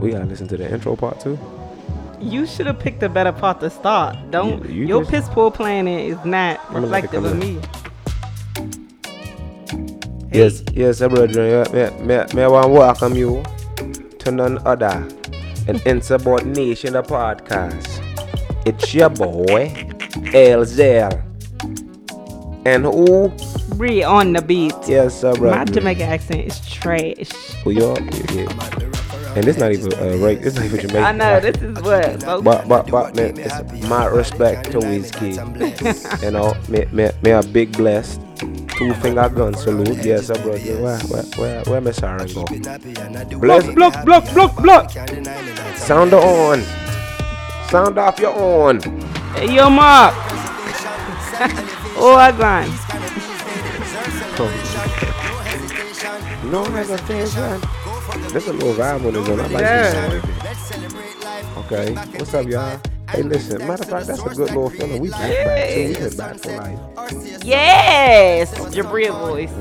We gotta listen to the intro part too. You should have picked a better part to start. Don't Yeah, you your just- piss poor planning is not I'ma let it reflective come of in. me. Yes, yes, uh, brethren. May, may, may I want to welcome you to none other than Insubordination the podcast. It's your boy, Elzel. And who? Bree on the beat. Yes, sir, My brethren. Jamaican accent is trash. Who you are? Yeah, yeah. And it's not even uh, right. It's not even Jamaican. I know this is what. folks- But but but man, it's my respect to Whiskey. you know, me me me a big blessed two finger gun salute. Yes, sir, brother. Where where where where my siren go? Bless block block block block. Sound on. Sound off your own. Hey, yo, Mark. oh, I grind. No hesitation. There's a little vibe on this one. I like Yeah. Okay, what's up, y'all? Hey, listen. Matter of fact, that's a good little feeling. We back back too. We been back for life. Yes, Jabria voice.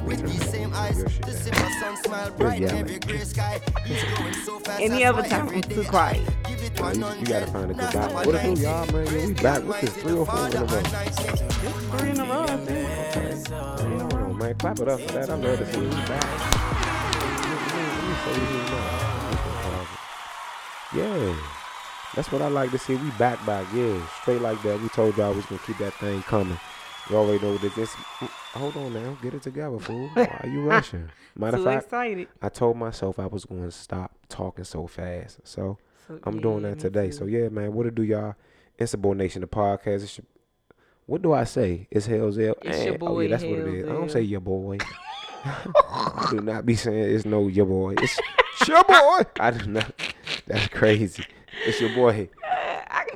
Your shit down. You're yelling. Any other time, I'm too quiet. You, you gotta find a good balance. What do, y'all, man? Yeah, we back. What's this? Three or four in a row? Three in a row, I think. Hey, hold on, man. Clap it up for that. I love to see we back. Yeah. That's what I like to see. We back back. Yeah. Straight like that. We told y'all we was gonna keep that thing coming. You already know what this is. Mm, Hold on now. Get it together, fool. Why are you rushing? Matter of fact, excited. I told myself I was going to stop talking so fast. So So, I'm yeah, doing that today. too. So yeah, man, what it do, y'all? Insubordination, the podcast. It's your, what do I say? It's Hell's L. It's your Eh, Oh boy, yeah, that's what it is. I don't say your boy. Do not be saying it's no your boy. It's your boy. I do not. That's crazy. It's your boy.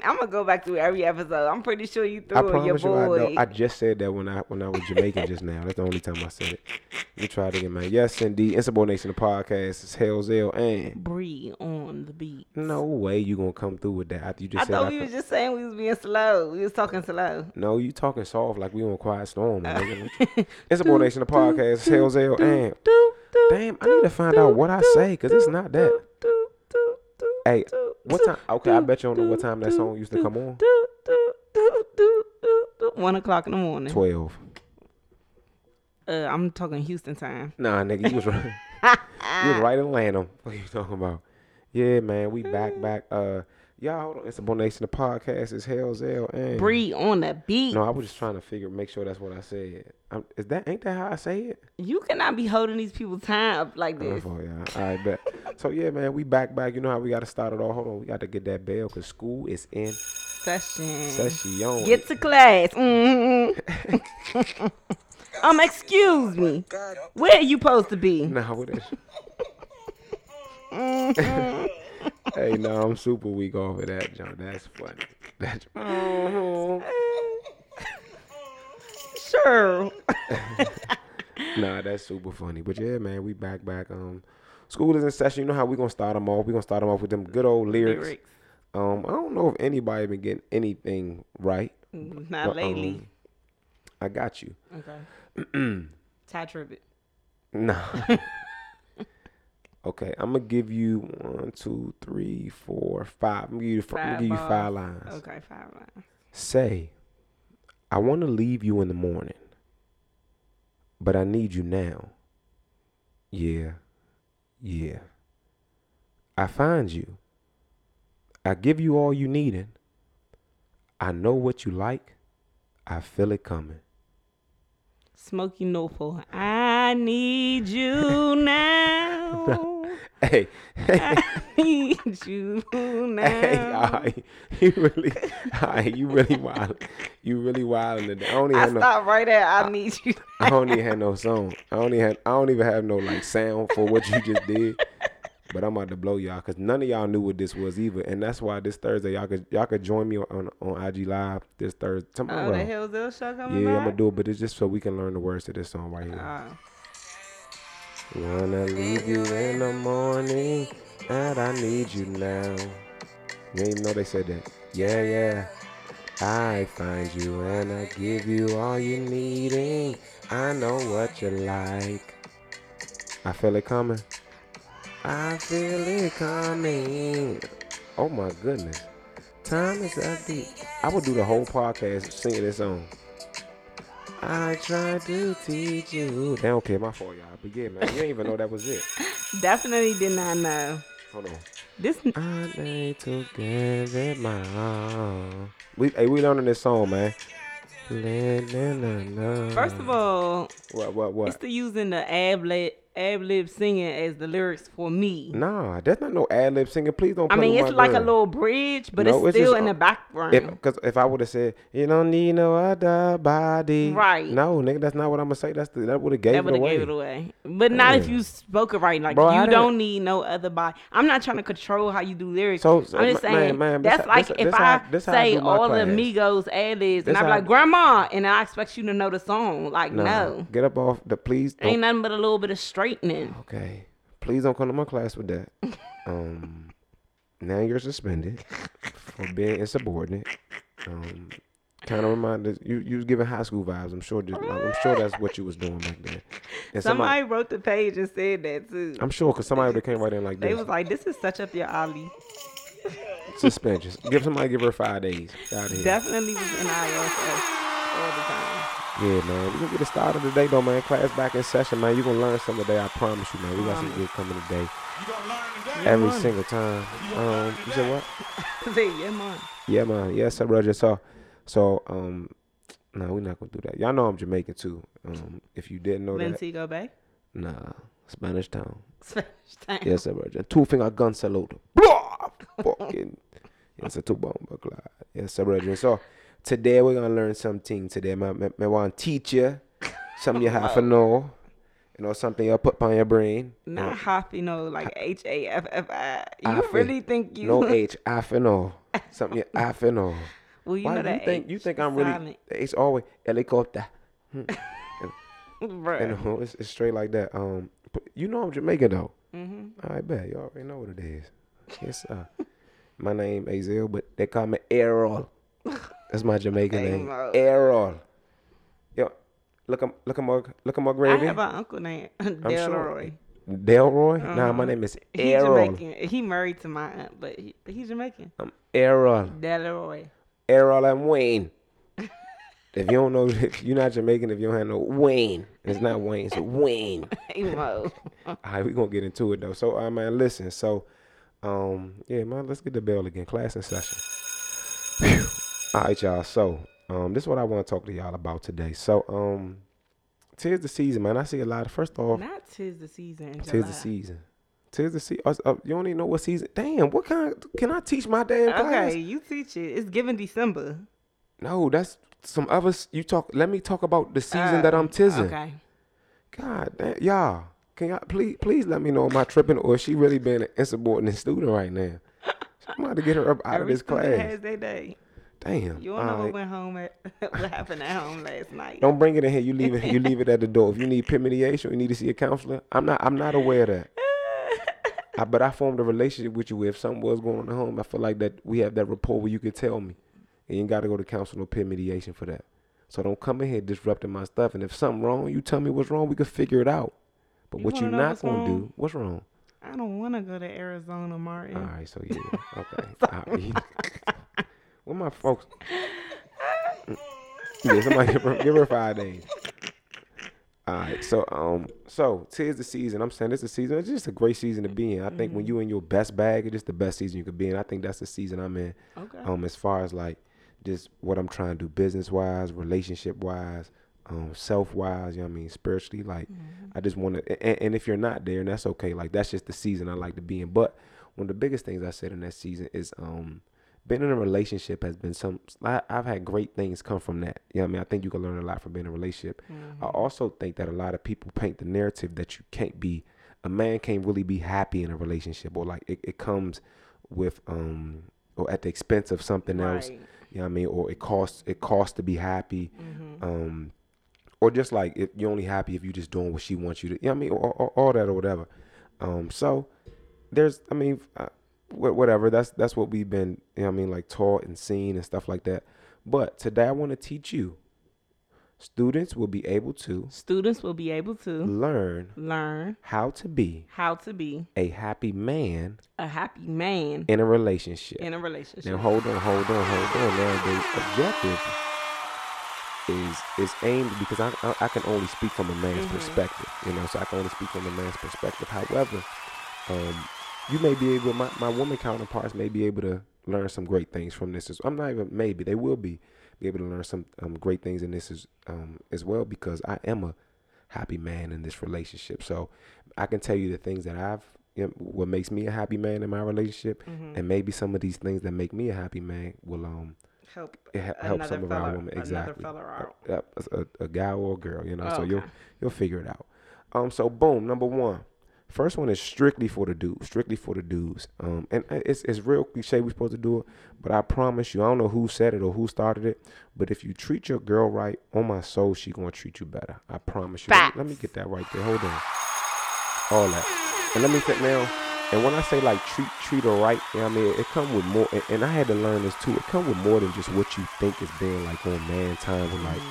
I I'm gonna go back through every episode. I'm pretty sure you I threw it, your promise you, I, boy. know. I just said that when I when I was Jamaican just now. That's the only time I said it. Try it again, man. Yes, indeed. Insubordination, the podcast. It's Hell's L. And Bree on the beat. no way you gonna come through with that after you just I said thought I we was just saying we was being slow. We was talking slow. No, you talking soft like we on a Quiet Storm. nigga. Insubordination, the podcast, Hell's L, and damn, I need to find out what I say because it's not that. Hey, what time? Okay, I bet you don't know what time that song used to come on. One o'clock in the morning. Twelve. Uh, I'm talking Houston time. Nah, nigga, you was right. you was right in Atlanta. What are you talking about? Yeah, man, we back, back. Uh, y'all, hold on. Insubordination, the podcast is Hell's L, and Bree on the beat. No, I was just trying to figure, make sure that's what I said. i is that ain't that how I say it? You cannot be holding these people time up like this. y'all. All right, bet. So yeah, man, we back back. You know how we got to start it all. Hold on, we got to get that bell because school is in Session. session. Get to class. hmm um, excuse me. Where are you supposed to be? Nah, what is? Hey, no, I'm super weak off of that, John. That's funny. That's Sure. nah, that's super funny. But yeah, man, we back back. Um, school is in session. You know how we gonna start them off? We gonna start them off with them good old lyrics. Lyrics. Um, I don't know if anybody been getting anything right. Not but, lately. um, I got you. okay. Tye Tribbett. Nah. okay, I'm gonna give you one, two, three, four, five. I'm gonna give you, f- I'm gonna Five give you five lines. Okay, five lines. Say, I want to leave you in the morning, but I need you now. Yeah, yeah. I find you. I give you all you needed. I know what you like. I feel it coming. Smokie Norful. I need you now. Hey, I need you now. hey, right. you really, all right, you really wild. You really wild today. I even I have no. stopped right there. I need you. I don't even have no song. I don't even have, I don't even have no like sound for what you just did. But I'm about to blow y'all because none of y'all knew what this was either, and that's why this Thursday y'all could y'all could join me on on IG Live this Thursday Oh, the Hell's L show coming yeah, I'm gonna do it, but it's just so we can learn the words to this song right here. Oh. Wanna leave you in the morning, and I need you now. You didn't know they said that. Yeah, yeah. I find you and I give you all you needing. I know what you like. I feel it coming. I feel it coming. Oh my goodness. Time is up. I would do the whole podcast singing this song. I tried to teach you. They don't care my fault, y'all. But yeah, man, you didn't even know that was it. Definitely did not know. Hold on. This I need to give my. We hey, we learning this song, man. La, la, la, la. first of all, what what what? it's the using the ad lib ad lib singing as the lyrics for me. Nah, that's not no ad lib singing. Please don't. I mean, it's like a little bridge, but No, it's still in the background. Cause if I would have said you don't need no other body, Right. No, nigga, that's not what I'm gonna say. That's the, that would have gave that it would have away. gave it away. But not if you spoke it right. Like Bro, you don't need no other body. I'm not trying to control how you do lyrics. So- so, I'm just saying man, man, that's like this- if I how- I say all the class. Migos ad libs and I'm like grandma, and I expect you to know the song. Like no, get up off the please. Ain't nothing but a little bit of straightening. Okay. Please don't come to my class with that. Um, now you're suspended for being insubordinate. Um, kind of reminded you you was giving high school vibes. I'm sure. Just, I'm sure that's what you was doing back then. And Somebody wrote the page and said that too. I'm sure because somebody would came right in like They this. was like, "This is such up your alley." Suspensions. Give somebody give her five days. Out of here. Definitely was in ISS all the time. Yeah, man. We're gonna get it started today though, man. Class back in session, man. You're gonna learn something today. I promise you, man. We got some good coming today. Every man. single time. Um, you said what? Say, yeah, man. Yeah, man. Yes, sir, Roger. So, so, um, no, we're not gonna do that. Y'all know I'm Jamaican too. Um, if you didn't know that, Montego Bay. nah, Spanish town. Spanish time. Yes, sir, Roger. Two finger gun salute. Blah! Fucking. Yes, a two bomb Glad. Yes, sir, Roger. So, today we're gonna learn something. Today, I, want to teach you something you have to know. You know, something you put on your brain. Not half, you know, like H A F F I. You Happy. really think you? No H, I to know. Something you have to know. well, you Why know do you that think H you think I'm really? silent. It's always helicopter. Bruh. You know, it's, it's straight like that. Um, you know I'm Jamaican though. Mm-hmm. I bet you already know what it is. Yes, sir. my name Azel, but they call me Errol. That's my Jamaican name. Errol. Yo, look at look at my look at my gravy. I have an uncle named Delroy. Delroy. Nah, my Uh-huh. name is He Errol. Jamaican. He married to my aunt, but he, he's Jamaican. I'm Errol. Delroy. Errol and Wayne. if you don't know, if you're not Jamaican, if you don't have no Wayne, it's not Wayne, it's Wayne. All right, we're gonna get into it though. So, uh, man, listen. So, um, yeah, man, let's get the bell again. Class in session. All right, y'all. So, um, this is what I want to talk to y'all about today. So, um, tis the season, man. I see a lot. Of, first off, Not tis the season. tis July. the season. Tis the season. Uh, you don't even know what season. Damn, what kind? Of, Can I teach my damn class? Okay, you teach it. It's given December. No, that's some other. You talk. Let me talk about the season Uh, that I'm tizzing. Okay. God damn, y'all. Can y'all please please let me know am I tripping or is she really being an insubordinate student right now? I'm about to get her up out of this class. has their day. Damn. You don't all know right. what went home at what happened at home last night. Don't bring it in here. You leave it. You leave it at the door. If you need mediation, you need to see a counselor. I'm not. I'm not aware of that. I, but I formed a relationship with you. If something was going on at home, I feel like that we have that rapport where you could tell me, and you ain't got to go to counseling or peer mediation for that. So don't come in here disrupting my stuff. And if something wrong, you tell me what's wrong. We can figure it out. But You what you wanna not gonna wrong? do? What's wrong? I don't want to go to Arizona, Martin. All right, so yeah, okay. Where my folks? yeah, somebody give her, give her five days. All right, so um, so tis the season. I'm saying it's the season. It's just a great season to be in. I think when you in your best bag, it's just the best season you could be in. I think that's the season I'm in. Okay. Um, as far as like just what I'm trying to do business wise, relationship wise, um, self wise. You know what I mean? Spiritually, like I just want to. And, and if you're not there, and that's okay. Like that's just the season I like to be in. But one of the biggest things I said in that season is um being in a relationship has been some I, i've had great things come from that. You know what i mean? I think you can learn a lot from being in a relationship. I also think that a lot of people paint the narrative that you can't be a man can't really be happy in a relationship or like it, it comes with um or at the expense of something else. Right. you know what i mean? Or it costs it costs to be happy. Um or just like if you're only happy if you're just doing what she wants you to you know what i mean? Or, or, all that or whatever. Um so there's i mean uh, whatever that's that's what we've been you know i mean like taught and seen and stuff like that but today i want to teach you Students will be able to Students will be able to learn learn how to be how to be a happy man a happy man in a relationship. in a relationship. Now hold on, hold on, hold on. Now the objective is is aimed because I I, I can only speak from a man's Mhm. perspective, you know, so I can only speak from a man's perspective. However, um, you may be able, my, my woman counterparts may be able to learn some great things from this. As, I'm not even maybe they will be be able to learn some um, great things in this as um, as well because I am a happy man in this relationship. So I can tell you the things that I've you know, what makes me a happy man in my relationship, Mhm. and maybe some of these things that make me a happy man will um help it ha- help some of our women exactly fella a, a, a guy or a girl, you know. So you'll you'll figure it out. Um, so boom, number one. First one is strictly for the dudes, strictly for the dudes. Um, and it's it's real cliche we're supposed to do it, but I promise you, I don't know who said it or who started it, but if you treat your girl right, on my soul, she gonna treat you better. I promise you. Let me, let me get that right there. Hold on. All that. And let me think now. And when I say like treat treat her right, you know I mean, it come with more. And, and I had to learn this too. It come with more than just what you think is being like on man time with like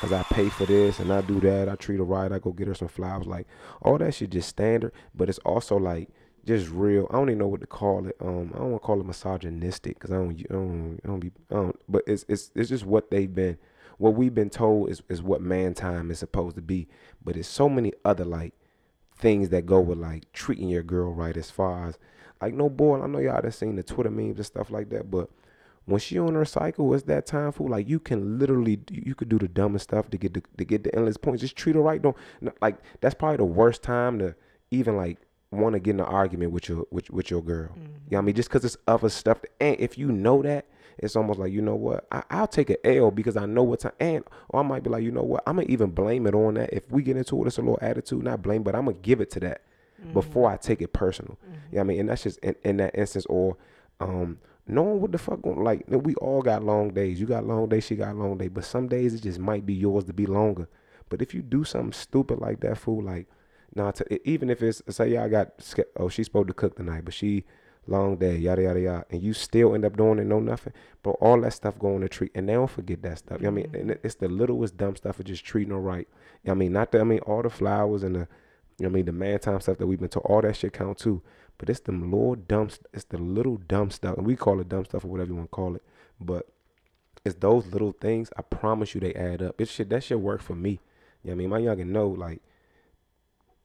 Cause I pay for this and I do that. I treat her right. I go get her some flowers. Like all that shit just standard, but it's also like just real. I don't even know what to call it. Um, I don't want to call it misogynistic because I don't, I don't, I don't be, I don't. But it's it's it's just what they've been, what we've been told is is what man time is supposed to be. But it's so many other like things that go with like treating your girl right as far as like no boy. I know y'all done seen the Twitter memes and stuff like that, but when she on her cycle, it's that time for like you can literally you could do the dumbest stuff to get the, to get the endless points. Just treat her right. Don't like that's probably the worst time to even like want to get in an argument with your with, with your girl. Mm-hmm. You know what I mean? Just because it's other stuff. And if you know that, it's almost like you know what I, I'll take an L because I know what time. And or I might be like you know what I'm gonna even blame it on that. If we get into it, it's a little attitude, not blame, but I'm gonna give it to that mm-hmm. before I take it personal. Mm-hmm. You know what I mean? And that's just in, in that instance or um knowing what the fuck going like we all got long days. You got long days, she got long day, but some days it just might be yours to be longer. But if you do something stupid like that, fool, like nah, to, even if it's say y'all got oh she's supposed to cook tonight, but she long day, yada yada yada, and you still end up doing it, no nothing. But all that stuff going to treat, and they don't forget that stuff. You know I mean, mm-hmm. and it's the littlest dumb stuff of just treating her right. You know I mean, not that I mean all the flowers and the, you know I mean, the man time stuff that we've been to, all that shit count too. But it's the little dumb, it's the little dumb stuff, and we call it dumb stuff or whatever you want to call it. But it's those little things. I promise you, they add up. It shit that shit work for me. You know what I mean, my youngin know like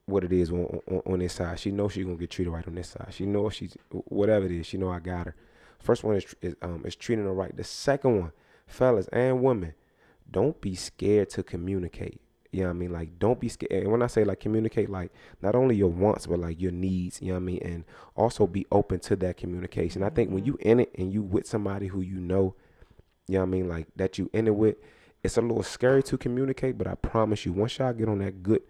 what it is on, on, on this side. She knows she gonna get treated right on this side. She knows she's whatever it is. She know I got her. First one is, is um is treating her right. The second one, fellas and women, don't be scared to communicate. You know what I mean? Like don't be scared. And when I say like communicate, like not only your wants but like your needs. You know what I mean? And also be open to that communication. I think when you in it and you with somebody who you know, you know what I mean, like that you in it with, it's a little scary to communicate. But I promise you, once y'all get on that good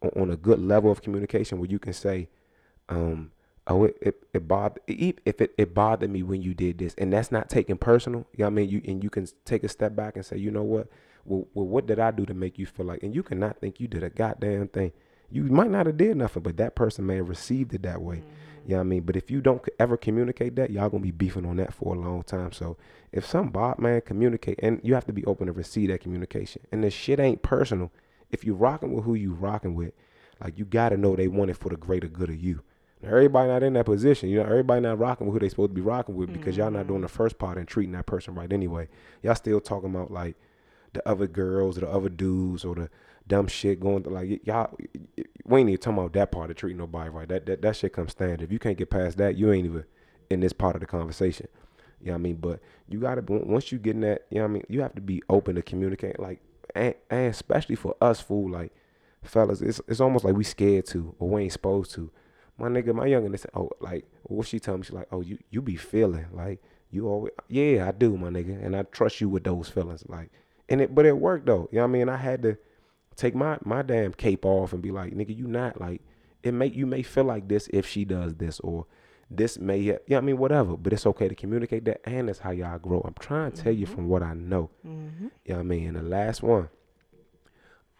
on, on a good level of communication where you can say, um, oh, it it, it bothered if it, it bothered me when you did this, and that's not taken personal. You know what I mean? You and you can take a step back and say, you know what? Well, well, what did I do to make you feel like? And you cannot think you did a goddamn thing. You might not have did nothing, but that person may have received it that way. Mm-hmm. You know what I mean? But if you don't ever communicate that, y'all gonna be beefing on that for a long time. So if some bot man communicate, and you have to be open to receive that communication. And the shit ain't personal. If you rocking with who you rocking with, like you gotta know they want it for the greater good of you. Now, everybody not in that position. You know, everybody not rocking with who they supposed to be rocking with because y'all not doing mm-hmm. the first part and treating that person right anyway. Y'all still talking about like the other girls or the other dudes or the dumb shit going like y'all. We ain't even talking about that part of treating nobody right. That that that shit comes standard. If you can't get past that, you ain't even in this part of the conversation. You know what I mean? But you gotta once you get in that, you know what I mean. You have to be open to communicate, like and, and especially for us, fool, like fellas, it's it's almost like we scared to or we ain't supposed to. My nigga, my youngin, they oh, like what she tell me, she like, oh, you you be feeling like you always, yeah, I do, my nigga, and I trust you with those feelings, like, and it, but it worked though, you know what I mean. I had to take my my damn cape off and be like, nigga, you not like it make you may feel like this if she does this or this may yeah, you know I mean, whatever. But it's okay to communicate that and that's how y'all grow. I'm trying to tell you from what I know. Mm-hmm. You know what I mean? And the last one.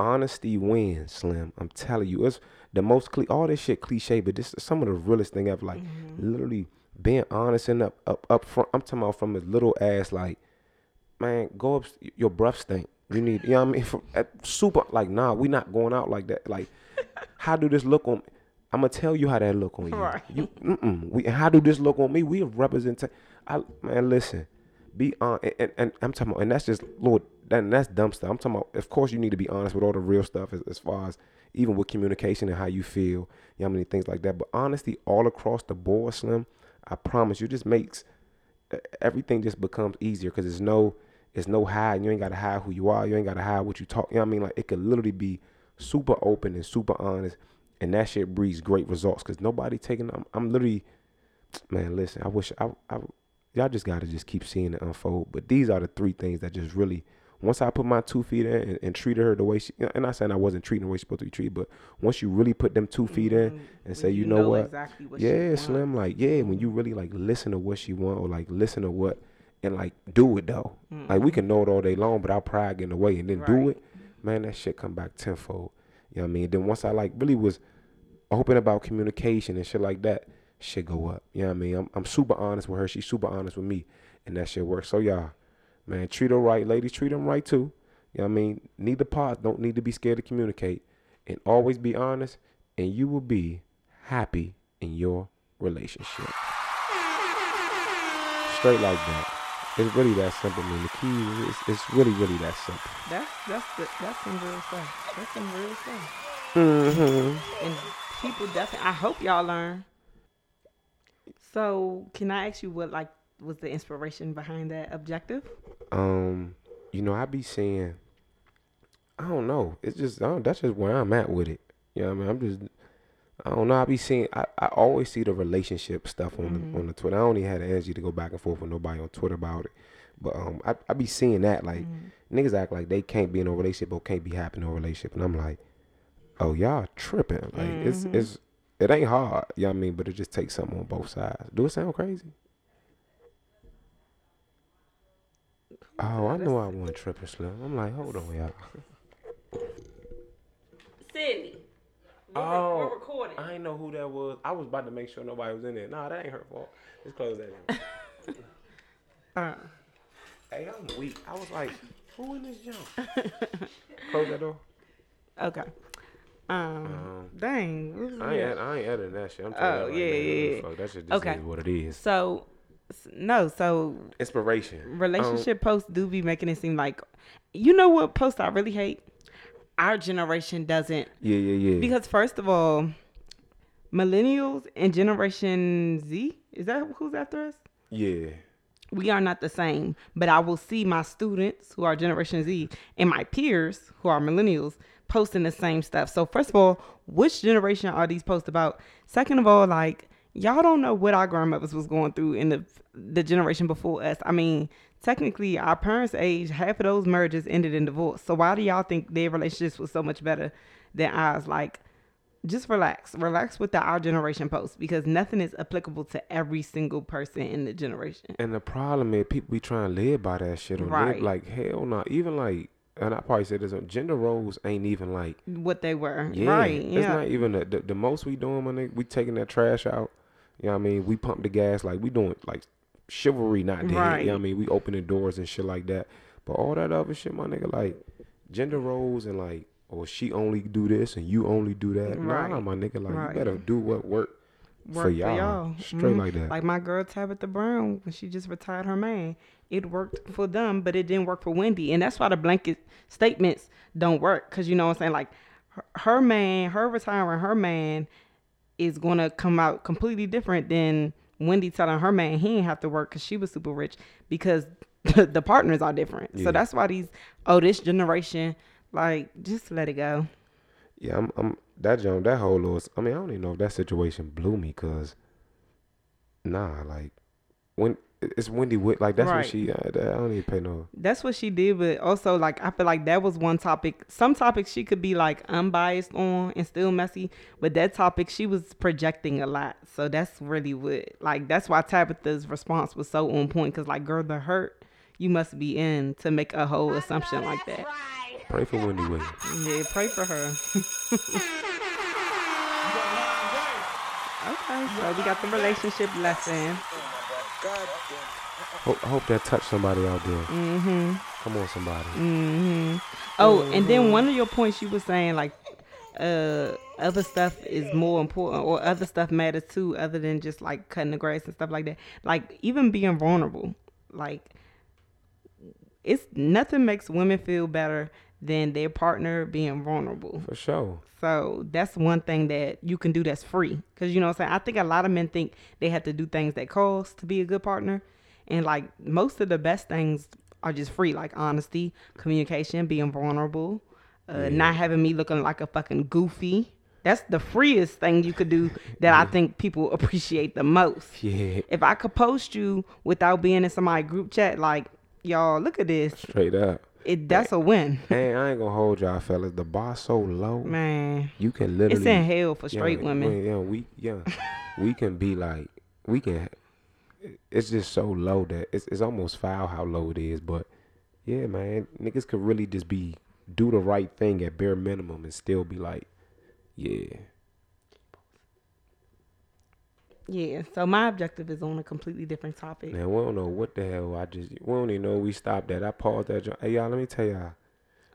Honesty wins, Slim. I'm telling you, it's the most cli all this shit cliche, but this is some of the realest thing ever. Like literally being honest and up up up front. I'm talking about from as little as like, man, go up your breath stink. You need, you know what I mean? For, super, like, nah, we not going out like that. Like, how do this look on? Me? I'm gonna tell you how that look on you. Right. You, mm-mm. We, how do this look on me? We represent. I man, listen, be on, and, and, and I'm talking about, and that's just Lord, that, that's dumb stuff. I'm talking about. Of course, you need to be honest with all the real stuff as, as far as even with communication and how you feel. You know, I mean things like that. But honesty all across the board, Slim. I promise you, just makes everything just becomes easier because there's no it's no hide. You ain't gotta hide who you are. You ain't gotta hide what you talk. You know what I mean? Like it could literally be super open and super honest, and that shit breeds great results. Cause nobody taking. I'm, I'm literally, man. Listen, I wish I, I y'all just gotta just keep seeing it unfold. But these are the three things that just really. Once I put my two feet in and, and treated her the way she, and I said I wasn't treating her the way she's supposed to be treated, but once you really put them two feet in mm-hmm. and When say, you, know, what, exactly what yeah. Slim, like yeah, when you really like listen to what she want or like listen to what and like do it though. Mm. Like we can know it all day long, but our pride get in the way and then do it, man, that shit come back tenfold. You know what I mean? Then once I like really was open about communication and shit like that, shit go up. You know what I mean? I'm I'm super honest with her. She's super honest with me, and that shit works. So y'all, man, treat her right, ladies. Treat them right too. You know what I mean? Neither part don't need to be scared to communicate, and always be honest, and you will be happy in your relationship. Straight like that. It's really that simple, man. The key is it's, it's really, really that simple. That's that's the, that's some real stuff. That's some real stuff. Mm-hmm. And people definitely. I hope y'all learn. So, can I ask you what like was the inspiration behind that objective? Um, you know, I be saying, I don't know. It's just I don't, that's just where I'm at with it. You know what I mean? I'm just I don't know. I be seeing I, I always see the relationship stuff on the mm-hmm. on the Twitter. I only had the energy to go back and forth with nobody on Twitter about it. But um I, I be seeing that like mm-hmm. niggas act like they can't be in a relationship or can't be happy in a relationship and I'm like, Oh, y'all tripping. Like it's mm-hmm. it's it ain't hard, you know what I mean, but it just takes something on both sides. Do it sound crazy? Oh, I know I wasn't tripping slim. I'm like, hold on, y'all. Sydney. Oh, we're recording. I didn't know who that was. I was about to make sure nobody was in there. Nah, that ain't her fault. Just close that in. Uh, hey, I'm weak. I was like, who in this jump? close that door. okay. Um, Um, dang. I ain't, I ain't editing that shit. I'm Oh, telling you yeah, right now. yeah, yeah. Fuck, that shit just Okay. is what it is. So, no. So Inspiration. relationship posts do be making it seem like, you know what post I really hate? Our generation doesn't Yeah, yeah, yeah. because first of all, millennials and Generation Z is that who's after us? yeah. we are not the same. But I will see my students who are Generation Z and my peers who are millennials posting the same stuff. So first of all, which generation are these posts about? Second of all, like y'all don't know what our grandmothers was going through in the the generation before us. I mean, technically our parents' age, half of those marriages ended in divorce. So why do y'all think their relationships was so much better than ours? Like just relax. Relax with the our generation post because nothing is applicable to every single person in the generation. And the problem is people be trying to live by that shit. Or Right. live, like, hell no. Even like, and I probably said this, uh, gender roles ain't even like, What they were. Yeah, right. It's Yeah. not even the, the the most we doing, when nigga. We taking that trash out. You know what I mean? We pump the gas like we doing like chivalry, not dead. Right. You know what I mean? We opening doors and shit like that. But all that other shit, my nigga, like gender roles and like, or she only do this and you only do that. Nah, Right. my nigga, like Right. you better do what work, Work for y'all. Straight Mhm. like that. Like my girl Tabitha Brown, when she just retired her man, it worked for them, but it didn't work for Wendy. And that's why the blanket statements don't work. Cause you know what I'm saying? Like her, her man, her retiring her man is gonna come out completely different than Wendy telling her man he didn't have to work because she was super rich because the partners are different. Yeah. So that's why these oh this generation like just let it go. Yeah, I'm, I'm that jump, that whole little. I mean, I don't even know if that situation blew me, cause nah, like when it's Wendy Witt, like that's Right. what she. Uh, that, I don't even pay no. That's what she did, but also like I feel like that was one topic. Some topics she could be like unbiased on and still messy, but that topic she was projecting a lot. So that's really what like that's why Tabitha's response was so on point because like girl, the hurt you must be in to make a whole assumption like that. Pray for Wendy Williams. Yeah, pray for her. okay, so we got the relationship lesson. Hope, I hope that touched somebody out there. Mm-hmm. Come on, somebody. hmm Oh, and then one of your points you were saying like uh other stuff is more important or other stuff matters too other than just like cutting the grass and stuff like that. Like even being vulnerable. Like it's nothing makes women feel better than their partner being vulnerable. For sure. So that's one thing that you can do that's free. Cause you know what I'm saying? I think a lot of men think they have to do things that cost to be a good partner. And like most of the best things are just free, like honesty, communication, being vulnerable, uh, Yeah. not having me looking like a fucking goofy. That's the freest thing you could do that I think people appreciate the most. Yeah. If I could post you without being in somebody group chat, like, y'all, look at this. Straight up. It that's a win. Hey, I ain't gonna hold y'all fellas. The bar so low. Man. You can literally. It's in hell for straight yeah, women. Yeah, we yeah, we can be like we can. It's just so low that it's it's almost foul how low it is. But yeah, man, niggas could really just be do the right thing at bare minimum and still be like, yeah, Yeah, so my objective is on a completely different topic. man. We don't know what the hell I just. We don't even know we stopped at. I paused that. Hey y'all, let me tell y'all.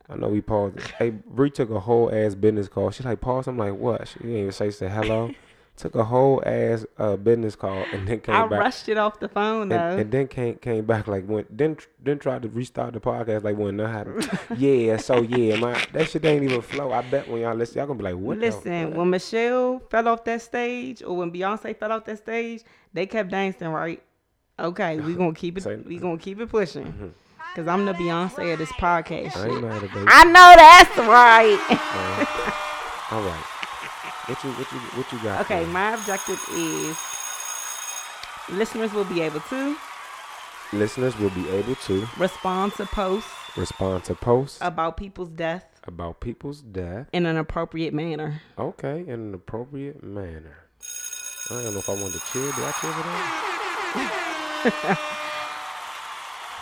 I know we paused. it. Hey, Bree took a whole ass business call. She like pause. I'm like, what? She didn't even say say hello. took a whole ass uh, business call and then came I back. rushed it off the phone though. and, and then came came back like when then then tried to restart the podcast like when that happened. yeah, so yeah, my that shit ain't even flow. I bet when y'all listen, y'all gonna be like, what? the Listen, when Michelle fell off that stage or when Beyonce fell off that stage, they kept dancing, right? Okay, we gonna keep Say- it. We gonna keep it pushing. Cause I'm the Beyonce of this podcast. I ain't mad at. I know that's right. Uh, all right. What you what you what you got? okay, my objective is listeners will be able to listeners will be able to respond to posts respond to posts about people's death about people's death. in an appropriate manner. Okay, in an appropriate manner. I don't know if I want to cheer. Do I cheer for that?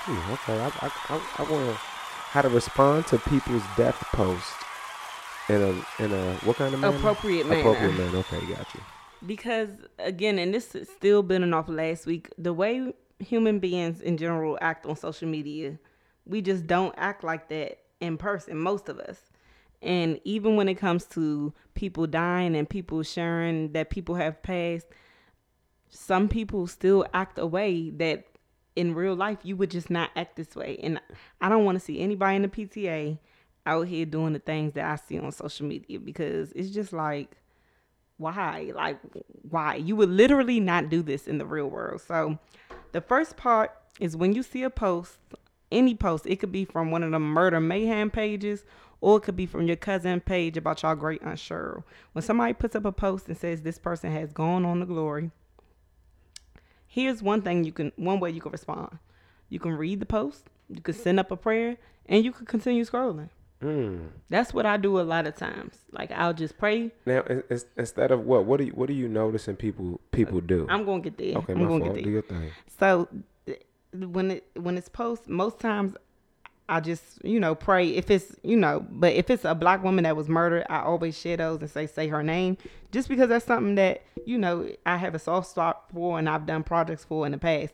Hmm, okay, I I, I, I want to how to respond to people's death posts in a in a what kind of manner? Appropriate manner. Appropriate manner. Okay, got you. Because again, and this is still building off last week, the way human beings in general act on social media, we just don't act like that in person, most of us. And even when it comes to people dying and people sharing that people have passed, some people still act a way that in real life you would just not act this way. And I don't want to see anybody in the PTA out here doing the things that I see on social media because it's just like why? Like why? You would literally not do this in the real world. So the first part is when you see a post any post it could be from one of the murder mayhem pages or it could be from your cousin page about y'all great aunt Cheryl. when somebody puts up a post and says this person has gone on to glory here's one thing you can one way you can respond. You can read the post you can send up a prayer and you can continue scrolling Mm. that's what i do a lot of times like i'll just pray Now, in- in- instead of what, what do you what do you noticing people people do? i'm gonna get there okay, i'm my gonna fault. get Do there your thing. So when it when it's post, most times I just you know pray if it's you know, but if it's a black woman that was murdered, I always share those and say say her name, just because that's something that you know I have a soft spot for and I've done projects for in the past.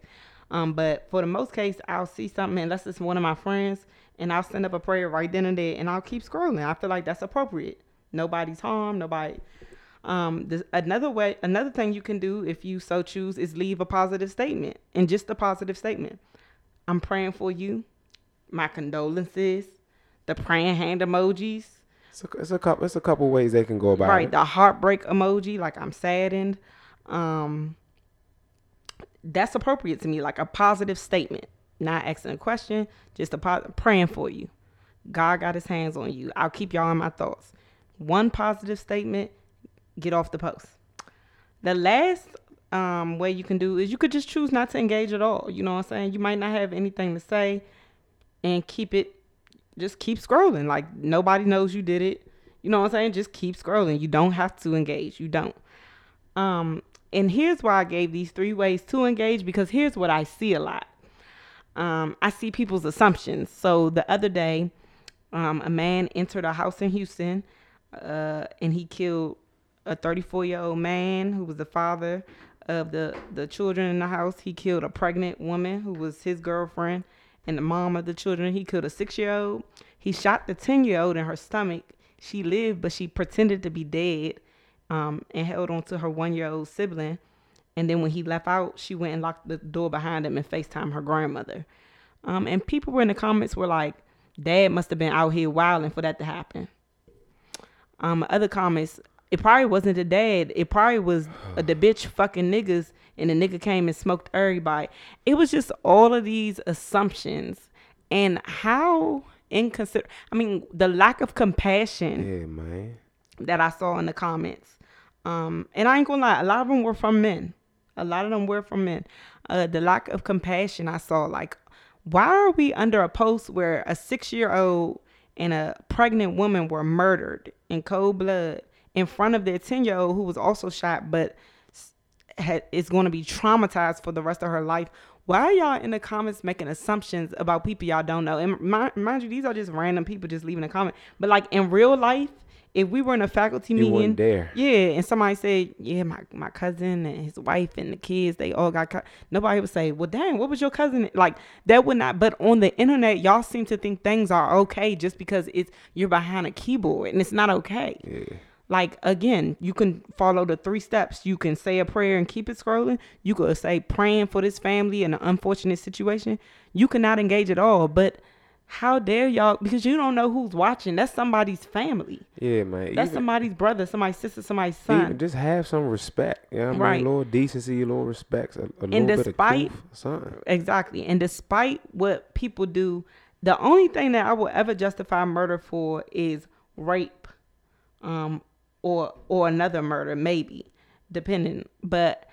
Um, but for the most case, I'll see something unless it's one of my friends, and I'll send up a prayer right then and there, and I'll keep scrolling. I feel like that's appropriate. Nobody's harmed. Nobody. Um, this, another way, another thing you can do if you so choose is leave a positive statement and just a positive statement. I'm praying for you. My condolences. The praying hand emojis. It's a, it's a couple it's a couple ways they can go about right. it. The heartbreak emoji, like I'm saddened. Um, that's appropriate to me, like a positive statement, not asking a question, just a po- praying for you. God got His hands on you. I'll keep y'all in my thoughts. One positive statement, get off the post. The last um, way you can do is you could just choose not to engage at all. You know what I'm saying? You might not have anything to say, and keep it. Just keep scrolling. Like nobody knows you did it. You know what I'm saying? Just keep scrolling. You don't have to engage. You don't. Um, and here's why I gave these three ways to engage because here's what I see a lot. Um, I see people's assumptions. So the other day, um, a man entered a house in Houston, uh, and he killed a 34 year old man who was the father of the the children in the house. He killed a pregnant woman who was his girlfriend, and the mom of the children. He killed a six year old. He shot the 10 year old in her stomach. She lived, but she pretended to be dead um, and held on to her one year old sibling. And then when he left out, she went and locked the door behind him and FaceTime her grandmother. Um, and people were in the comments were like, Dad must have been out here wilding for that to happen. Um, other comments, it probably wasn't the dad. It probably was the bitch fucking niggas, and the nigga came and smoked everybody. It was just all of these assumptions and how inconsiderate. I mean, the lack of compassion. Yeah, man. That I saw in the comments. Um, and I ain't gonna lie, a lot of them were from men. A lot of them were from men. Uh, the lack of compassion I saw, like, why are we under a post where a six year old and a pregnant woman were murdered in cold blood in front of their 10 year old who was also shot but is going to be traumatized for the rest of her life? Why are y'all in the comments making assumptions about people y'all don't know? And mind, mind you, these are just random people just leaving a comment. But like in real life, if we were in a faculty You meeting, there. yeah, and somebody said, yeah, my, my cousin and his wife and the kids, they all got cut. Nobody would say, well, dang, what was your cousin? Like that would not. But on the internet, y'all seem to think things are okay just because it's you're behind a keyboard and it's not okay. Yeah. Like again, you can follow the three steps. You can say a prayer and keep it scrolling. You could say praying for this family in an unfortunate situation. You cannot engage at all. But how dare y'all? Because you don't know who's watching. That's somebody's family. Yeah, man. That's Even- somebody's brother, somebody's sister, somebody's son. Just have some respect. You know I mean? Right. A little decency, a little respect, a, a little bit of despite- something. Exactly. And despite what people do, the only thing that I will ever justify murder for is rape, um, or or another murder, maybe, depending. But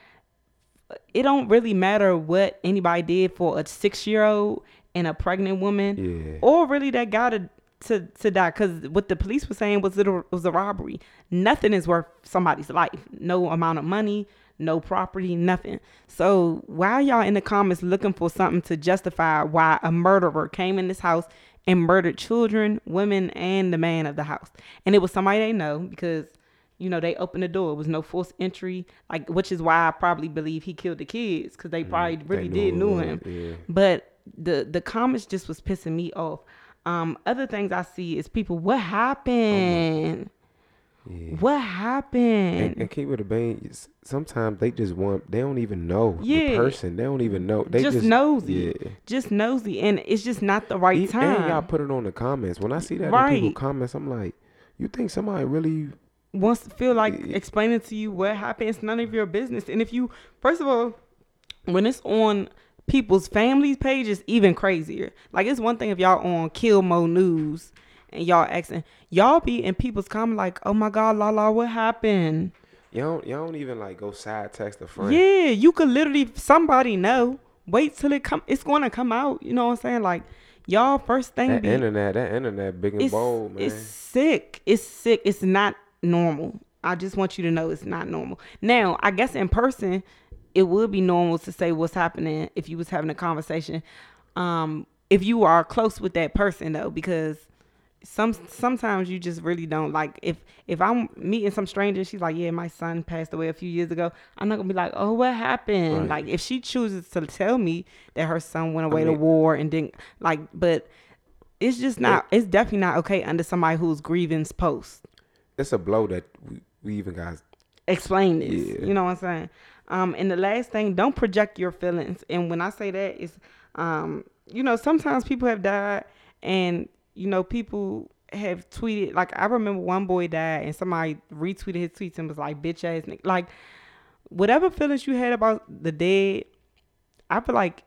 it don't really matter what anybody did for a six year old and a pregnant woman, Yeah. or really that guy to to, to die. Because what the police were saying was it was a robbery. Nothing is worth somebody's life. No amount of money, no property, nothing. So why y'all in the comments looking for something to justify why a murderer came in this house and murdered children, women, and the man of the house? And it was somebody they know because you know they opened the door. It was no forced entry, like which is why I probably believe he killed the kids because they probably Mm, They really knew did knew was, him. Yeah. But the the comments just was pissing me off. Um, other things I see is people, what happened? Yeah. What happened? and keep it a bean. Sometimes they just want. They don't even know Yeah. the person. They don't even know. They just, just, nosy, Yeah. just nosy, and it's just not the right time. And y'all put it on the comments. When I see that in people comments, I'm like, you think somebody really? wants to feel like explaining to you what happened. It's none of your business. And if you, first of all, when it's on people's families' page, it's even crazier. Like it's one thing if y'all on Kill Mo News and y'all asking, y'all be in people's comment like, oh my God, la la, what happened? Y'all don't, y'all don't even like go side text a friend. Yeah, you could literally somebody know. Wait till it come. It's going to come out. You know what I'm saying? Like y'all first thing That be internet, that internet, big and bold, man. it's sick. It's sick. It's not normal. I just want you to know it's not normal. Now, I guess in person, it would be normal to say what's happening if you was having a conversation. Um, if you are close with that person though, because some sometimes you just really don't like if if I'm meeting some stranger, she's like, Yeah, my son passed away a few years ago. I'm not gonna be like, Oh, what happened? Right. Like if she chooses to tell me that her son went away to mean- war and didn't like but it's just not it's definitely not okay under somebody who's grievance post It's a blow that we, we even got. explain this Yeah. you know what i'm saying um and the last thing don't project your feelings. And when i say that is um you know sometimes people have died and you know people have tweeted like i remember one boy died and somebody retweeted his tweets and was like bitch ass nigga like whatever feelings you had about the dead i feel like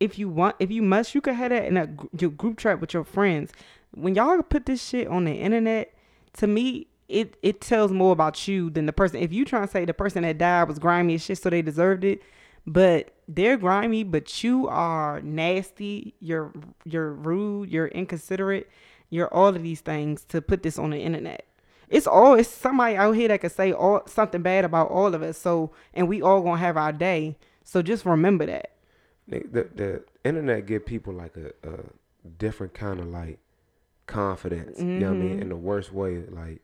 if you want if you must you could have that in a your group chat with your friends. When y'all put this shit on the internet to me it it tells more about you than the person if you trying to say the person that died was grimy as shit so they deserved it but they're grimy but you are nasty you're you're rude you're inconsiderate you're all of these things to put this on the internet it's all it's somebody out here that could say all something bad about all of us so and we all gonna have our day so just remember that The, the, the internet give people like a, a different kind of like confidence. You know what I mean? Mhm. In the worst way, like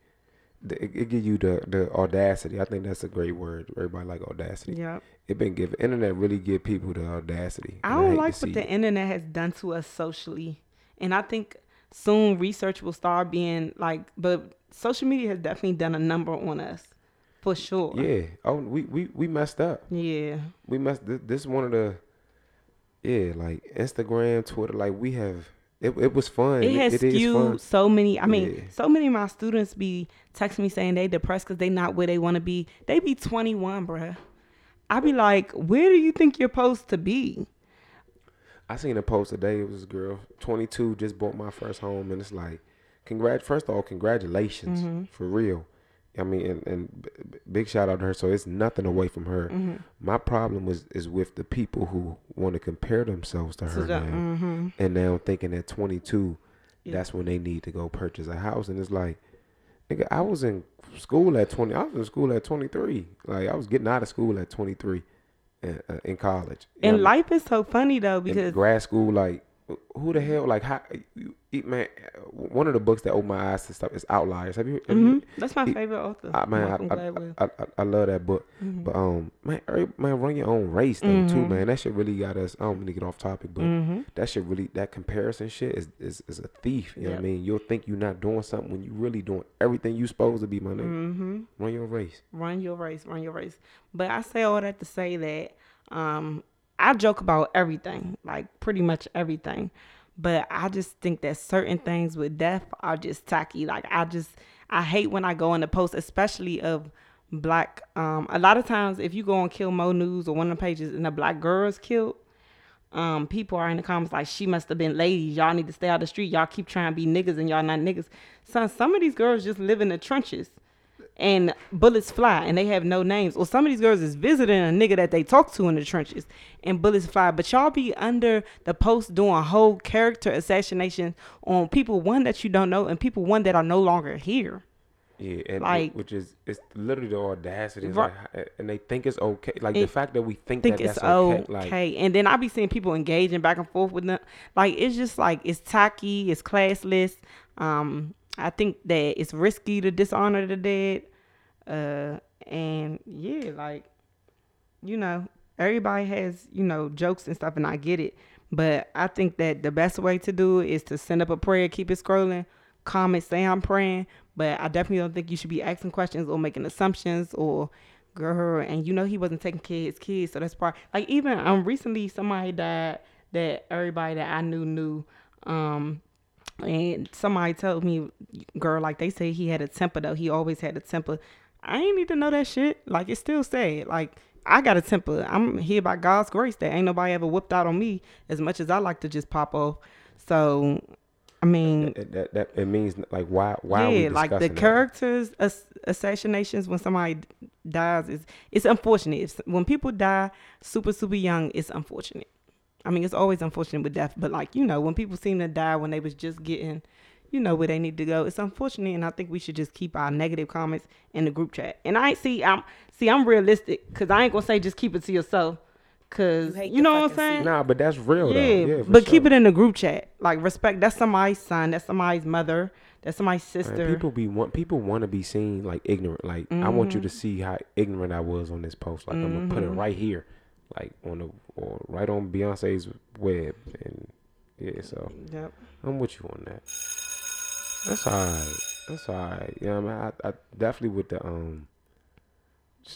it, it give you the the audacity. I think that's a great word. Everybody like audacity. Yep. It been give internet really give people the audacity. I don't to like what the internet has done to us socially. And I think soon research will start being like, but social media has definitely done a number on us for sure. Yeah. Oh, we we we messed up. Yeah. We messed. This, this is one of the. Yeah, like Instagram, Twitter. Like we have. It, it was fun. It has it is skewed so many. I mean, Yeah. so many of my students be texting me saying they depressed because they not where they want to be. They be 21, bruh. I be like, where do you think you're supposed to be? I seen a post today. It was a girl, 22, just bought my first home, and it's like, congrat. First of all, congratulations Mm-hmm. for real. I mean, and, and big shout out to her. So it's nothing away from her. Mm-hmm. My problem was is with the people who want to compare themselves to her So the- now, mhm. and now thinking at 22, Yeah. that's when they need to go purchase a house, and it's like, nigga, I was in school at 20. I was in school at 23. Like I was getting out of school at 23, in, uh, in college. And know, life is so funny though in because grad school, like who the hell, like how, you, you- man, one of the books that opened my eyes to stuff is Outliers. Have you? Have you Mhm. that's my it- favorite author. I, man, I, I, I, I love that book, Mhm. but um, man, man, run your own race though too, Mhm. man. That shit really got us. I don't mean to get off topic, but Mhm. that shit really, that comparison shit is is, is a thief. You know what I mean? You'll think you're not doing something when you're really doing everything you supposed to be, my nigga. Mhm. Run your race. run your race, run your race. But I say all that to say that um, I joke about everything, like pretty much everything. But I just think that certain things with death are just tacky. Like I just I hate when I go in the post, especially of black. Um, a lot of times, if you go on Kill Mo News or one of the pages and a black girl is killed, um, people are in the comments like she must have been ladies. Y'all need to stay out the street. Y'all keep trying to be niggas and y'all not niggas. Son, some of these girls just live in the trenches and bullets fly and they have no names. Or some of these girls is visiting a nigga that they talk to in the trenches and bullets fly. But y'all be under the post doing whole character assassination on people one that you don't know and people one that are no longer here. Yeah, and Like- which is it's literally the audacity. Right. like, and they think it's okay. Like It- the fact that we think, think that it's that's okay. okay. Like and then I be seeing people engaging back and forth with them. Like it's just like it's tacky, it's classless. Um, I think that it's risky to dishonor the dead. Uh, and yeah, like you know, everybody has you know jokes and stuff, and I get it. But I think that the best way to do it is to send up a prayer, keep it scrolling, comment, say I'm praying. But I definitely don't think you should be asking questions or making assumptions or girl. And you know he wasn't taking care of his kids, so that's part. Like even um recently somebody died that everybody that I knew knew. Um, and somebody told me, girl, like they say he had a temper though. He always had a temper. I ain't need to know that shit. Like it's still sad. Like I got a temper. I'm here by God's grace that ain't nobody ever whipped out on me as much as I like to just pop off. So, I mean, that, that, that it means like why why yeah, like the that? characters ass- assassinations when somebody dies is it's unfortunate. If, when people die super super young, it's unfortunate. I mean, it's always unfortunate with death, but like you know, when people seem to die when they was just getting, you know, where they need to go, it's unfortunate, and I think we should just keep our negative comments in the group chat. And I ain't see, I'm see, I'm realistic because I ain't gonna say just keep it to yourself, cause You you know what I'm fucking saying. Nah, but that's real Yeah, though. Yeah, for but keep it in the group chat. Like respect. That's somebody's son. That's somebody's mother. That's somebody's Man, sister. people be want people want to be seen like ignorant. Like I want Mm-hmm. you to see how ignorant I was on this post. Like I'm gonna put it Mhm. right here, like on the or right on Beyonce's web. And yeah, so Yep. I'm with you on that. That's alright. That's alright. Yeah, I mean, I, I definitely with the um.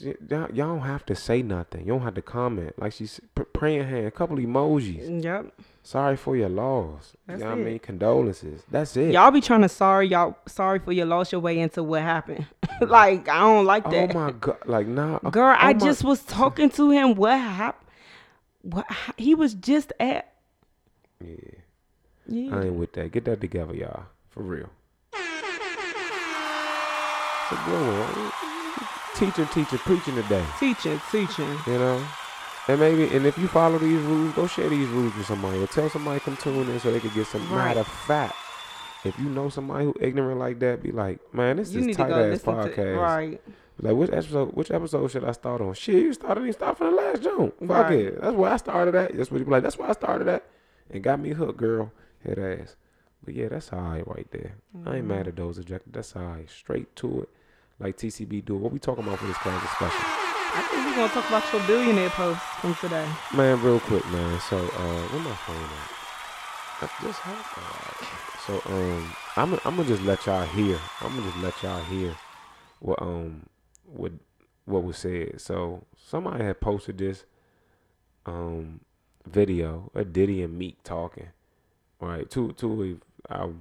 Y'all, y'all don't have to say nothing. You don't have to comment. Like she's p- praying hand, a couple emojis. Yep. Sorry for your loss. That's you know what I it. mean? Condolences. That's it. Y'all be trying to sorry y'all sorry for your lost your way into what happened. like I don't like that. oh that. my god! Like nah, oh- Girl, oh I my- just was talking to him. What happened? What he was just at. Yeah. Yeah. I ain't with that. Get that together, y'all. For real. It's a good one. Teaching, teaching, preaching today. Teaching, teaching. You know? And maybe, and if you follow these rules, go share these rules with somebody or tell somebody come tune in so they can get some. Right. Matter of fact, if you know somebody who ignorant like that, be like, man, this You is tight ass podcast. to right. Like which episode? Which episode should I start on? Shit, you started. You start from the last jump. Fuck Right. it. That's where I started at. That's what you be like. That's where I started at, and got me hooked, girl. Head ass. But yeah, that's alright right there. I ain't Mm-hmm. mad at those objectives. That's alright. Straight to it. Like TCB do. What we talking about for this class discussion? I think we're gonna talk about your billionaire post from today. Man, real quick, man. So, uh, where my phone at? I just had So, um, I'm I'm gonna just let y'all hear. I'm gonna just let y'all hear what um what what was said. So, somebody had posted this um video of Diddy and Meek talking. Right, two two of our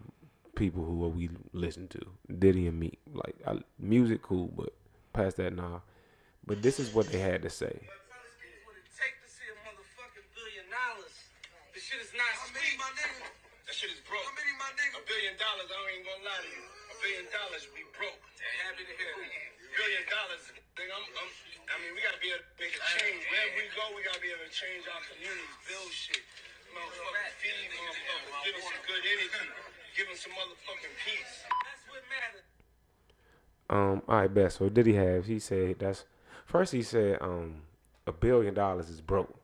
people who are we listen to, Diddy and me, Like I, music, cool, but past that, nah. But this is what they had to say. shit is not How my nigga? That shit is broke. How many, my nigga? A billion dollars, I ain't gonna lie to you. A billion dollars be broke. Happy to hear it. Billion dollars, I'm, I'm, I mean, we gotta be able to make a change. Wherever we go, we gotta be able to change our communities, build shit. Motherfucking feed motherfuckers, give them some good energy, give them some motherfucking peace. That's what matters. Um, all right, best. So did he have? He said that's first. He said um, a billion dollars is broke.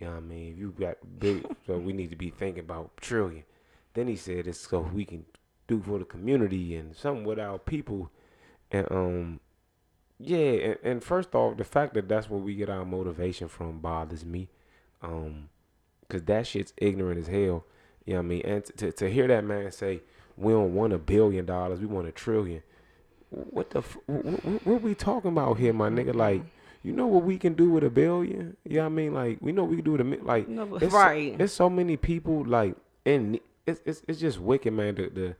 You know what I mean? If you got big, so we need to be thinking about trillion. Then he said it's so we can do for the community and something with our people. And um, yeah. And, and first off, the fact that that's where we get our motivation from bothers me. Um, cause that shit's ignorant as hell. You know what I mean? And to to hear that man say we don't want a billion dollars, we want a trillion. What the? F- what, what, what we talking about here, my nigga? Like you know what we can do with a billion? Yeah, you know what I mean, like we know we can do with a like. No, it's right. So, it's so many people like, and it's it's it's just wicked, man. The the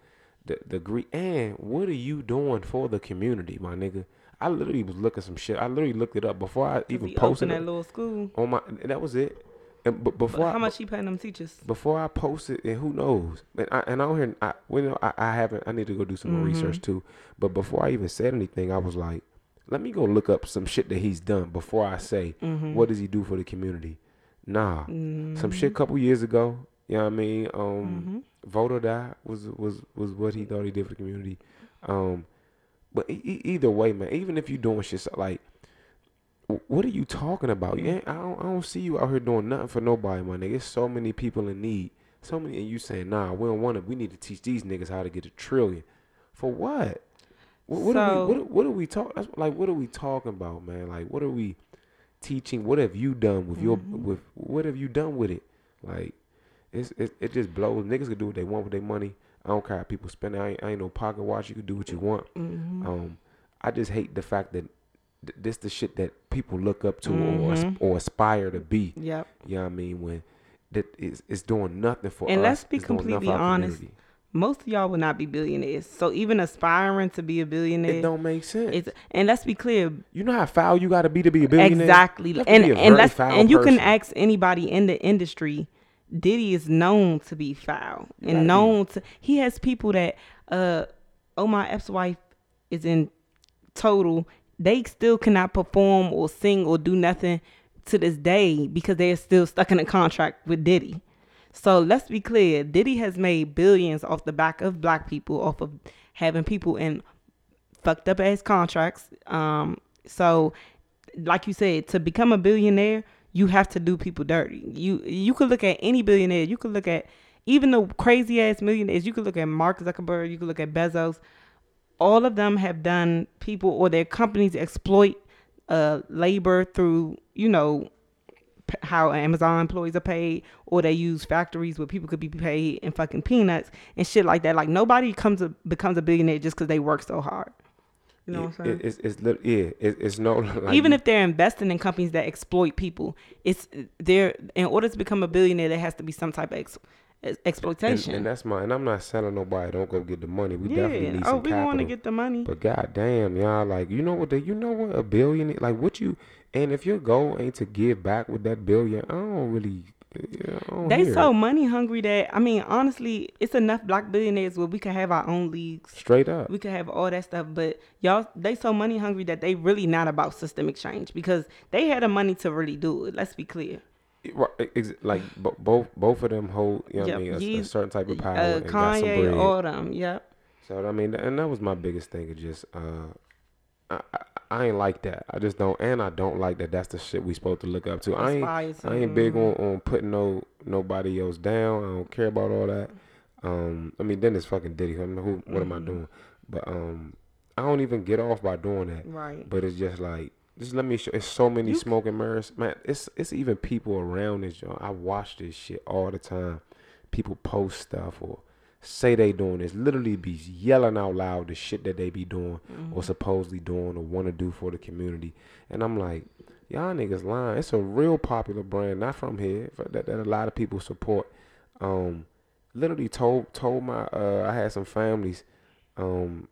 the the greed. And what are you doing for the community, my nigga? I literally was looking some shit. I literally looked it up before I even posted that little school. On my, that was it. And but before but how I, much you paying them teachers? Before I post it, and who knows? And I and I don't hear. I you know I, I haven't. I need to go do some mm-hmm. research too. But before I even said anything, I was like, let me go look up some shit that he's done before I say mm-hmm. what does he do for the community. Nah, mm-hmm. some shit a couple years ago. You know what I mean? Um, mm-hmm. vote or die was was was what he thought he did for the community. Um, but e- either way, man, even if you're doing shit like, what are you talking about? Yeah, I don't, I don't see you out here doing nothing for nobody, my nigga. There's so many people in need. So many, and you saying, nah, we don't want to. We need to teach these niggas how to get a trillion. For what? What, what so, are we? What, what are we talking? Like, what are we talking about, man? Like, what are we teaching? What have you done with your mm-hmm. with? What have you done with it? Like, it's it, it just blows. Niggas can do what they want with their money. I don't care how people spend it. I ain't, I ain't no pocket watch. You can do what you want. Mm-hmm. Um, I just hate the fact that th- this the shit that people look up to mm-hmm. or or aspire to be. Yep. You know what I mean? When that is it's doing nothing for and us. And let's be completely honest. Most of y'all will not be billionaires. So even aspiring to be a billionaire, it don't make sense. and let's be clear. You know how foul you got to be to be a billionaire. Exactly, and and let's and you person. can ask anybody in the industry. Diddy is known to be foul you and known be. to. He has people that. Uh, oh my ex-wife is in total. They still cannot perform or sing or do nothing to this day because they're still stuck in a contract with Diddy. So let's be clear Diddy has made billions off the back of black people, off of having people in fucked up ass contracts. Um, so, like you said, to become a billionaire, you have to do people dirty. You you could look at any billionaire. You could look at even the crazy ass millionaires. You could look at Mark Zuckerberg. You could look at Bezos. All of them have done people or their companies exploit uh, labor through you know how Amazon employees are paid, or they use factories where people could be paid in fucking peanuts and shit like that. Like nobody comes to, becomes a billionaire just because they work so hard. You know what I'm saying? It's it's yeah. It's, it's no like even if they're investing in companies that exploit people, it's there. In order to become a billionaire, there has to be some type of ex, exploitation. And, and, that's my. And I'm not selling nobody. Don't go get the money. We yeah. definitely need oh, some we want to get the money. But goddamn, y'all, like you know what? The, you know what? A billion. Like what you and if your goal ain't to give back with that billion, I don't really. Yeah, I don't they so it. money hungry that I mean, honestly, it's enough black billionaires where we could have our own leagues. Straight up, we could have all that stuff. But y'all, they so money hungry that they really not about systemic change because they had the money to really do it. Let's be clear. Like both both of them hold, you know yep. I mean, a, a, certain type of power. Uh, Kanye, all them, yep. So I mean, and that was my biggest thing. Of just, uh, I, I ain't like that. I just don't, and I don't like that. That's the shit we supposed to look up to. I ain't, I ain't big on, on putting no nobody else down. I don't care about all that. Um, I mean, then it's fucking Diddy. I mean, who, what mm-hmm. am I mm-hmm. doing? But um, I don't even get off by doing that. Right. But it's just like just let me show. It's so many You- smoking mirrors, man. It's it's even people around this joint. I watch this shit all the time. People post stuff or say they doing this. Literally be yelling out loud the shit that they be doing or supposedly doing or want to do for the community. And I'm like, y'all niggas lying. It's a real popular brand, not from here, but that, that a lot of people support. Um, literally told told my uh, I had some families, um,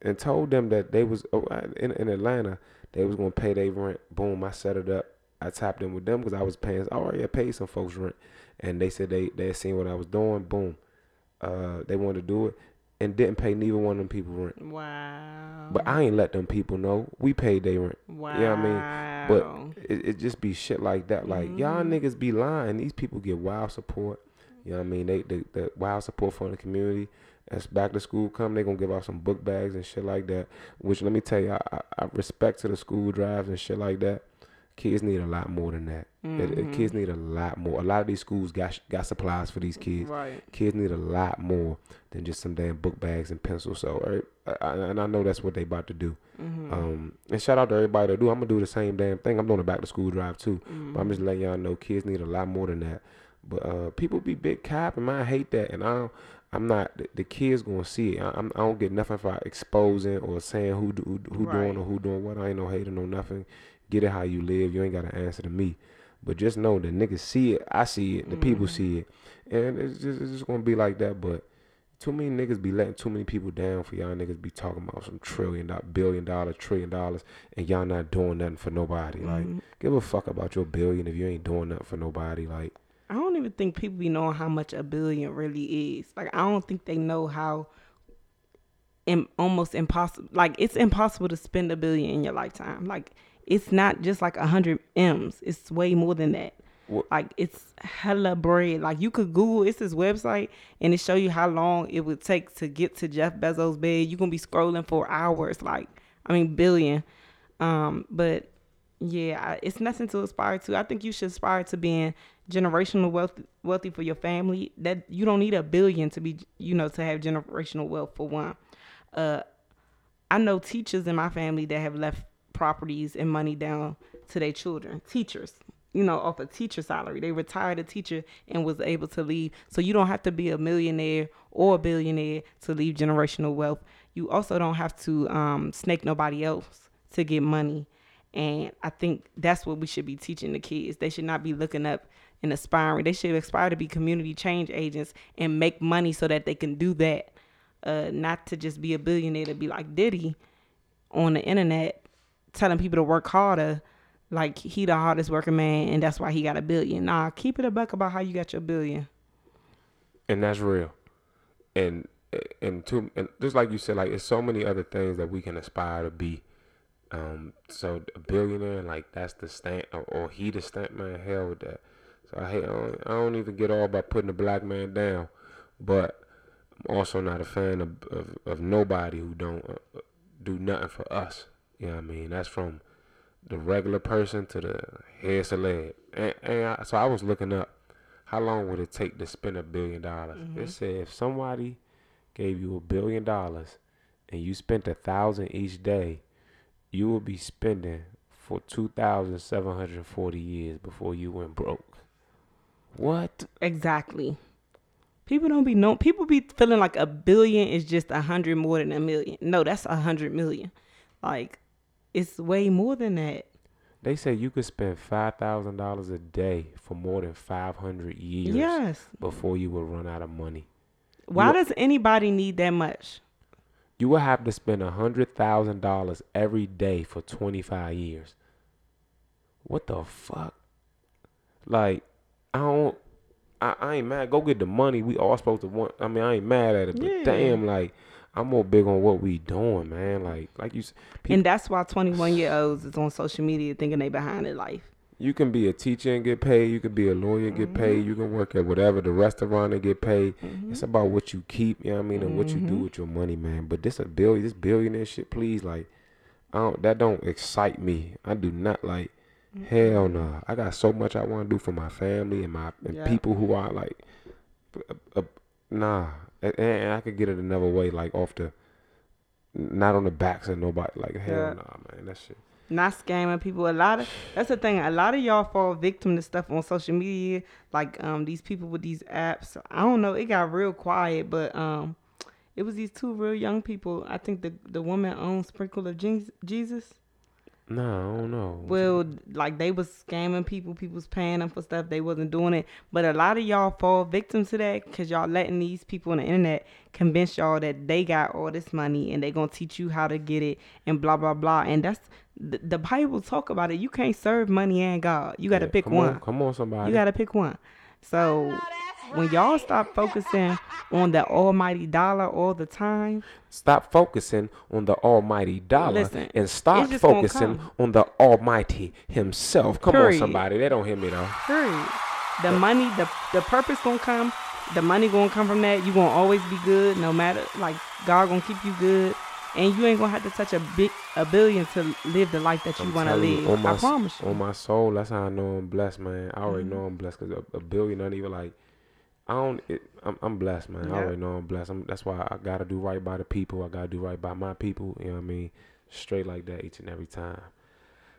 and told them that they was oh, in in Atlanta they was gonna pay their rent. Boom, I set it up. I tapped in with them because I was paying. I already had paid some folks rent, and they said they they had seen what I was doing. Boom, uh, they wanted to do it, and didn't pay neither one of them people rent. Wow. But I ain't let them people know we paid their rent. wow. know what I mean? But it, it just be shit like that. Like y'all Mm-hmm. niggas be lying. These people get wild support. You know what I mean? They the, the wild support from the community. As back to school come, they gonna give out some book bags and shit like that. Which let me tell you, I, I, I respect to the school drives and shit like that. Kids need a lot more than that. It- kids need a lot more. A lot of these schools got got supplies for these kids. right. Kids need a lot more than just some damn book bags and pencils. So, every- I, I, and I know that's what they about to do. Mm-hmm. Um, and shout out to everybody that do. I'm gonna do the same damn thing. I'm doing a back to school drive too. But I'm just letting y'all know kids need a lot more than that. But uh, people be big cap, and I hate that. And I don't, I'm not. The, the kids gonna see it. I, I'm, I don't get nothing for exposing or saying who do, who, who Right. doing or who doing what. I ain't no hater, no nothing. Get it how you live. You ain't gotta answer to me. But just know the niggas see it. I see it. The people mm-hmm. see it, and it's just it's just gonna be like that. But too many niggas be letting too many people down for y'all niggas be talking about some trillion dollar, billion dollar, trillion dollars, and y'all not doing nothing for nobody. Like, mm-hmm. give a fuck about your billion if you ain't doing nothing for nobody. Like, I don't even think people be knowing how much a billion really is. Like I don't think they know how Im- almost impossible like it's impossible to spend a billion in your lifetime. Like it's not just like a hundred M's. It's way more than that. What- Like it's hella bread. Like you could Google it's his website and it show you how long it would take to get to Jeff Bezos' bed. You're gonna be scrolling for hours. Like I mean billion. Um, but yeah, it's nothing to aspire to. I think you should aspire to being generational wealth, wealthy for your family. That you don't need a billion to be, you know, to have generational wealth for one. Uh, I know teachers in my family that have left properties and money down to their children. Teachers, you know, off a teacher salary. They retired a teacher and was able to leave. So you don't have to be a millionaire or a billionaire to leave generational wealth. You also don't have to um, snake nobody else to get money. And I think that's what we should be teaching the kids. They should not be looking up and aspiring. They should aspire to be community change agents and make money so that they can do that. Uh, not to just be a billionaire to be like Diddy on the internet telling people to work harder like he the hardest working man and that's why he got a billion. Nah, keep it a buck about how you got your billion. and that's real. And and to and just like you said, like it's so many other things that we can aspire to be. Um, so a billionaire, like that's the stamp, or, or he the stamp man. Hell that. So I hate. I don't, I don't even get all about putting a black man down, but I'm also not a fan of of, of nobody who don't uh, do nothing for us. You know what I mean? That's from the regular person to the head celeb. And, and I, so I was looking up how long would it take to spend a billion dollars? It said if somebody gave you a billion dollars and you spent a thousand each day, you would be spending for two thousand seven hundred forty years before you went broke. What? Exactly. People don't be know. People be feeling like a billion is just a hundred more than a million. No, that's a hundred million. Like, it's way more than that. They say you could spend five thousand dollars a day for more than five hundred years Yes. before you would run out of money. Why You- does anybody need that much? You would have to spend a hundred thousand dollars every day for twenty five years. What the fuck? Like, I don't. I, I ain't mad. Go get the money. We all supposed to want. I mean, I ain't mad at it, but Yeah. damn, like, I'm more big on what we doing, man. Like, like you, people, And that's why 21 year olds is on social media thinking they behind in life. you can be a teacher and get paid. You can be a lawyer and get paid. Mm-hmm. You can work at whatever the restaurant and get paid. Mm-hmm. It's about what you keep. You know what I mean, and what you do mm-hmm. with your money, man. But this a billion, this billionaire shit, please, like, I don't. That don't excite me. I do not like. Hell no. I got so much I want to do for my family and my and Yeah. people who are like, uh, uh, nah. And, and I could get it another way, like off the. not on the backs of nobody. Like hell Yeah. nah, man. That shit. not scamming people. A lot of that's the thing. A lot of y'all fall victim to stuff on social media, like um these people with these apps. I don't know. It got real quiet, but um, it was these two real young people. I think the the woman owned Sprinkle of Jesus. Nah, I don't know. Well, like they was scamming people. People was paying them for stuff they wasn't doing it. But a lot of y'all fall victim to that because y'all letting these people on the internet convince y'all that they got all this money and they gonna teach you how to get it and blah blah blah. And that's the, the Bible talk about it. You can't serve money and God. You got to Yeah, pick come one. On, come on, somebody. You got to pick one. So when y'all stop focusing on the almighty dollar all the time, Stop focusing on the almighty dollar Listen, and start it's just gonna focusing on the almighty himself. Come on, somebody. They don't hear me though. Period. The money, the the purpose gonna come. The money gonna come from that. You gonna always be good, no matter like God gonna keep you good, and you ain't gonna have to touch a big a billion to live the life that you telling you, live. my I s- promise you. On my soul, that's how I know I'm blessed, man. I already Mm-hmm. know I'm blessed because a, a billion, not even like, I don't. It, I'm, I'm blessed, man. I already know I'm blessed. I'm, that's why I gotta do right by the people. I gotta do right by my people. You know what I mean? Straight like that each and every time.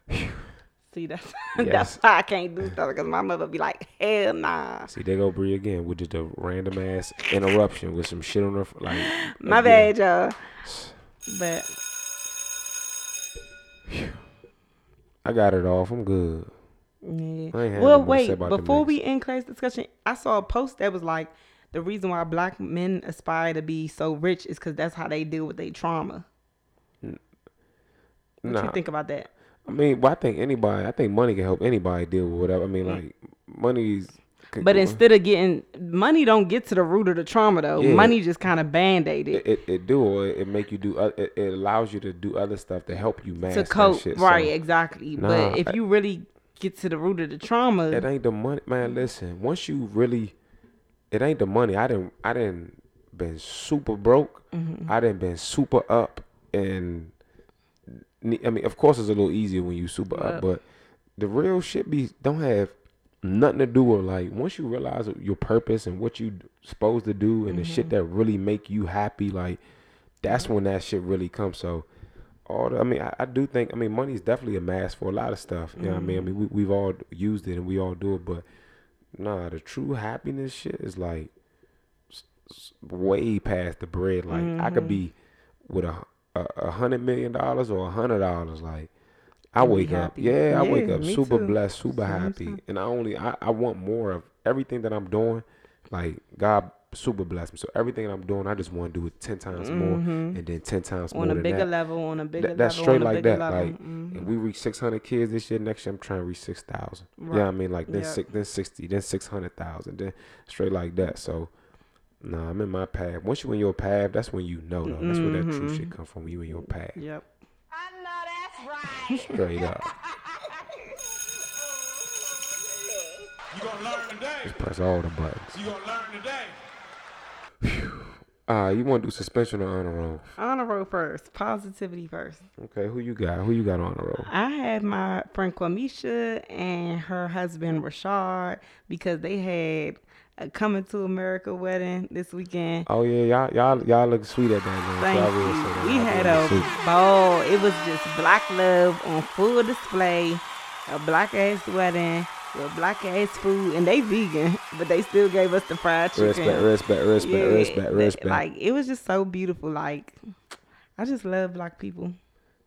See, that's Yes. that's why I can't do stuff because my mother be like, hell nah. See, they go Bree again with just a random ass interruption with some shit on her. Like, My again. bad, y'all. But I got it off. I'm good. Yeah. I ain't had Well, nothing more to say wait. Before we end class discussion, I saw a post that was like, the reason why black men aspire to be so rich is because that's how they deal with their trauma. What Nah, you think about that? I mean, well, I think anybody. I think money can help anybody deal with whatever. I mean, like money's. But instead of getting money, don't get to the root of the trauma though. Yeah. Money just kind of band aid it it, it, do or it make you do. It, it allows you to do other stuff to help you master to cope. right, So, exactly. Nah, but if you really get to the root of the trauma, it ain't the money, man. Listen, once you really, it ain't the money. I didn't. I didn't been super broke. Mm-hmm. I didn't been super up, and I mean, of course, it's a little easier when you super Yep. up, but the real shit be don't have nothing to do with like once you realize your purpose and what you supposed to do and the Mm-hmm. shit that really make you happy, like that's when that shit really comes. So. All the, I mean, I, I do think. I mean, money is definitely a mask for a lot of stuff. You know what I mean? I mm-hmm. mean, we, we've all used it and we all do it, but nah, the true happiness shit is like s- s- way past the bread. Like I could mm-hmm. be with a a, a hundred million dollars or a hundred dollars. Like I And wake up, happy. yeah, I wake up super too. blessed, super happy, and I only I, I want more of everything that I'm doing. Like God super blessed me, so everything that I'm doing, I just want to do it ten times more, and then ten times more Mm-hmm. on a than bigger that. level, on a bigger That- that's level, straight on like that. level. Like, Mhm. if we reach 600 kids this year, next year I'm trying to reach 6,000. Yeah, Right. I mean, like then Yep. six, then 60, then 600,000, then straight like that. So, nah, I'm in my path. Once you're in your path, that's when you know though. That's where that true Mm-hmm. shit come from. You in your path, Yep. I know that's right. straight up. You gonna learn today. Just press all the buttons. You gonna learn today. Ah, you want to do suspension or honor roll? Honor roll first. Positivity first. Okay, who you got? Who you got on the roll? I had my friend Quamisha and her husband Rashard because they had a coming to America wedding this weekend. Oh yeah, y'all y'all y'all look sweet at that man. Thank say you. We had a sweet. ball. It was just black love on full display. A black ass wedding with black ass food, and they vegan, but they still gave us the fried chicken. Respect, respect, respect, Yeah, respect, respect. Like it was just so beautiful. Like I just love black people.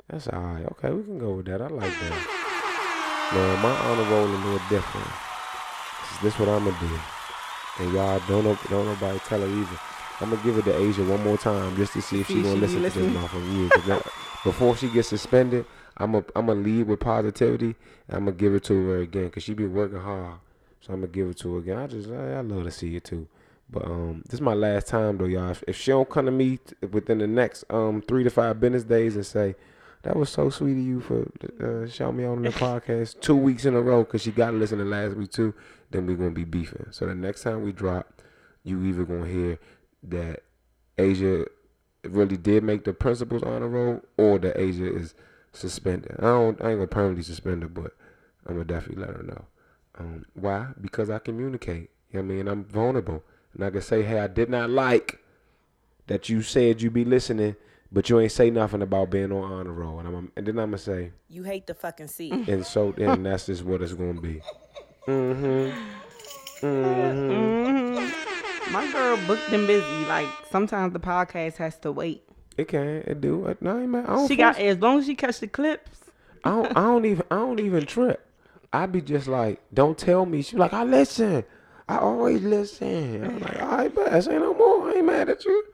That's all right. Okay, we can go with that. I like that. No, my honor roll a little different. This, this what I'm gonna do. And y'all don't know, don't nobody tell her either. I'm gonna give it to Asia one more time just to see if See she gonna she listen be to this motherfucker. Yeah, before she gets suspended, I'm gonna I'm gonna lead with positivity. And I'm gonna give it to her again because she be working hard. So I'm gonna give it to her again. I just I, I love to see it too. But um, this is my last time though, y'all. If, if she don't come to me within the next um three to five business days and say, "That was so sweet of you for uh, shouting me out on the podcast two weeks in a row," because she got to listen to last week too, then we're gonna be beefing. So the next time we drop, you either gonna hear that Asia really did make the principals honor roll, or that Asia is suspended. I don't, I ain't gonna permanently suspend her, but I'm gonna definitely let her know. Um, why? Because I communicate. You know what I mean? I'm vulnerable, and I can say, "Hey, I did not like that you said you be listening but you ain't say nothing about being on honor roll, and I'm and then I'm gonna say, You hate the fucking see it. and so then that's just what it's gonna be. Mm-hmm. Mm-hmm. Mm-hmm. My girl booked and busy. Like sometimes the podcast has to wait. It can, it do. It- No, I. I don't She got as long as she catch the clips. I don't, I don't even, I don't even trip. I be just like, don't tell me. She like, I listen. I always listen. I'm like, all right, but say no more. I ain't mad at you.